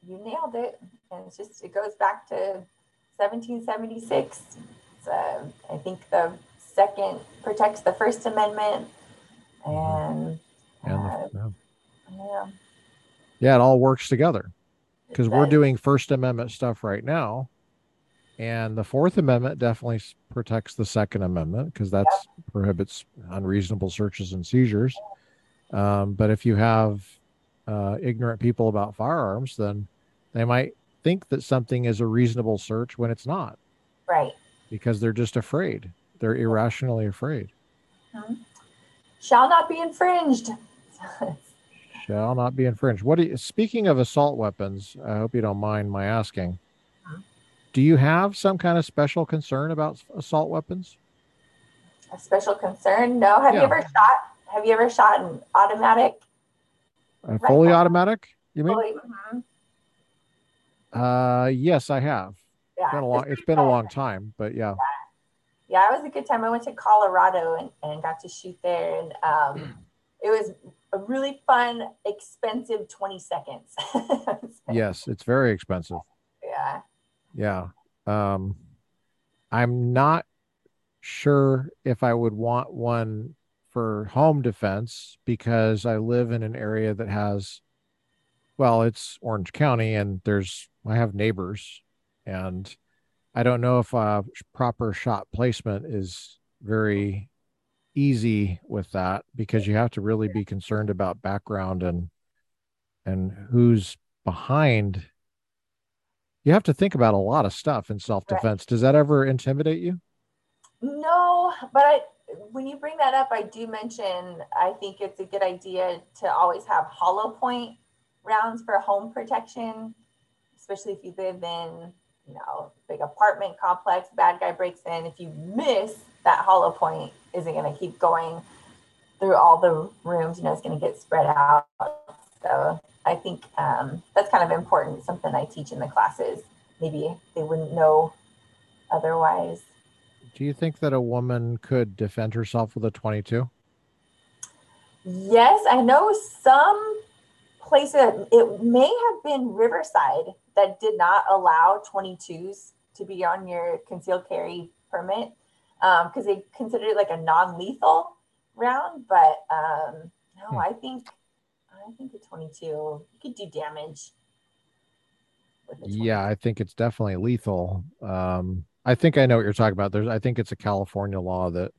you nailed it. And it's just, it goes back to 1776. Uh, I think the second protects the First Amendment. And, uh, yeah. yeah. Yeah, it all works together because we're doing First Amendment stuff right now. And the Fourth Amendment definitely protects the Second Amendment because that yep. prohibits unreasonable searches and seizures. Um, but if you have uh, ignorant people about firearms, then they might think that something is a reasonable search when it's not. Right. Because they're just afraid. They're irrationally afraid. Mm-hmm. Shall not be infringed. Shall not be infringed. What do you, speaking of assault weapons, I hope you don't mind my asking. Mm-hmm. Do you have some kind of special concern about assault weapons? A special concern? No. Have yeah. you ever shot? Have you ever shot an automatic? A fully automatic? You mean? Fully, mm-hmm. Uh, yes, I have. Yeah, it's been a long. It's been a long time, but yeah. yeah. Yeah, it was a good time. I went to Colorado and, and got to shoot there, and um, it was a really fun, expensive twenty seconds. yes, it's very expensive. Yeah. Yeah. Um, I'm not sure if I would want one for home defense because I live in an area that has, well, it's Orange County and there's, I have neighbors and I don't know if uh, proper shot placement is very easy with that because you have to really be concerned about background and and who's behind. You have to think about a lot of stuff in self-defense. Right. does that ever intimidate you? No but I, when you bring that up i do mention i think it's a good idea to always have hollow point rounds for home protection especially if you live in you know big apartment complex bad guy breaks in if you miss that hollow point isn't going to keep going through all the rooms. You know, it's going to get spread out. So I think um, that's kind of important. Something I teach in the classes. Maybe they wouldn't know otherwise. Do you think that a woman could defend herself with a 22? Yes, I know some places. It may have been Riverside that did not allow 22s to be on your concealed carry permit because um, they considered it like a non-lethal round. But um, no, hmm. I think I think the 22 you could do damage. Yeah, I think it's definitely lethal. Um, I think I know what you're talking about. There's, I think it's a California law that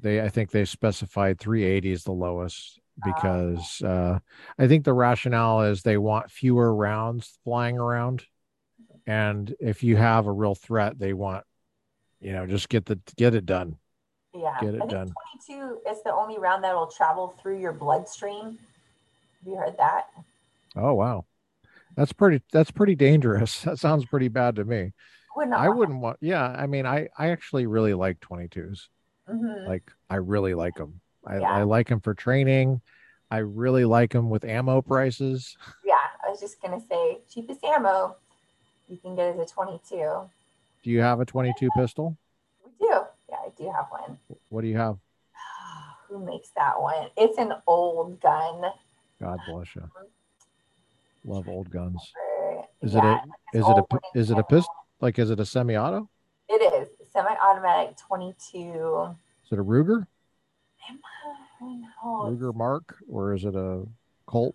they, I think they specified 380 is the lowest because uh, I think the rationale is they want fewer rounds flying around, and if you have a real threat, they want you know, just get the get it done. Yeah, get it done. Twenty two is the only round that will travel through your bloodstream. Have you heard that? Oh wow, that's pretty. That's pretty dangerous. That sounds pretty bad to me. Would I wouldn't want. Yeah, I mean, I I actually really like 22s. Mm-hmm. Like I really like them. I, yeah. I like them for training. I really like them with ammo prices. Yeah, I was just gonna say cheapest ammo you can get is a 22. Do you have a 22 pistol? We do. Yeah, I do have one. What do you have? Who makes that one? It's an old gun. God bless you. Love old guns. Is yeah, it a is it a is it a pistol? Like is it a semi-auto? It is semi-automatic 22. Is it a Ruger? Ruger Mark, or is it a Colt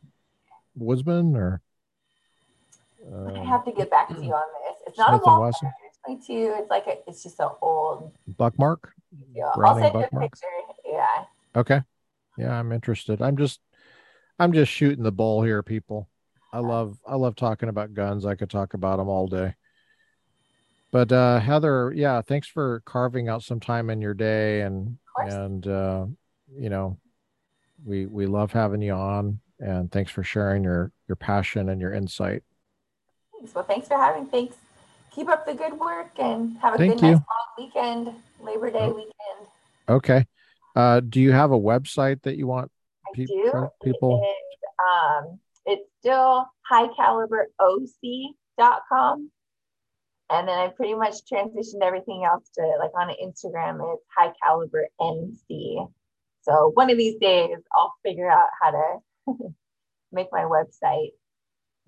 Woodsman, or? Um, I have to get back to you on this. It's not Smith a long 22. It's like a, it's just an old buck mark. Yeah, I'll send you a picture. Yeah. Okay. Yeah, I'm interested. I'm just, I'm just shooting the bull here, people. I love, I love talking about guns. I could talk about them all day. But uh, Heather, yeah, thanks for carving out some time in your day, and and uh, you know, we we love having you on, and thanks for sharing your your passion and your insight. Thanks. Well, thanks for having. Thanks keep up the good work and have a Thank good, you. nice long weekend, Labor Day oh. weekend. Okay. Uh, do you have a website that you want pe- do. people? It is, um, it's still highcaliberoc.com. And then I pretty much transitioned everything else to like on Instagram, it's high caliber NC. So one of these days I'll figure out how to make my website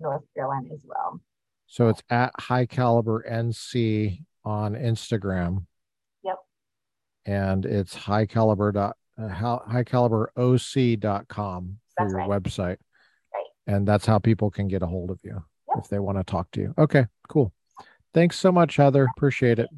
North Carolina as well. So it's at high caliber NC on Instagram. Yep. And it's high caliber dot uh, high caliber oc.com for that's your right. website. Right. And that's how people can get a hold of you yep. if they want to talk to you. Okay, cool. Thanks so much, Heather. Appreciate it.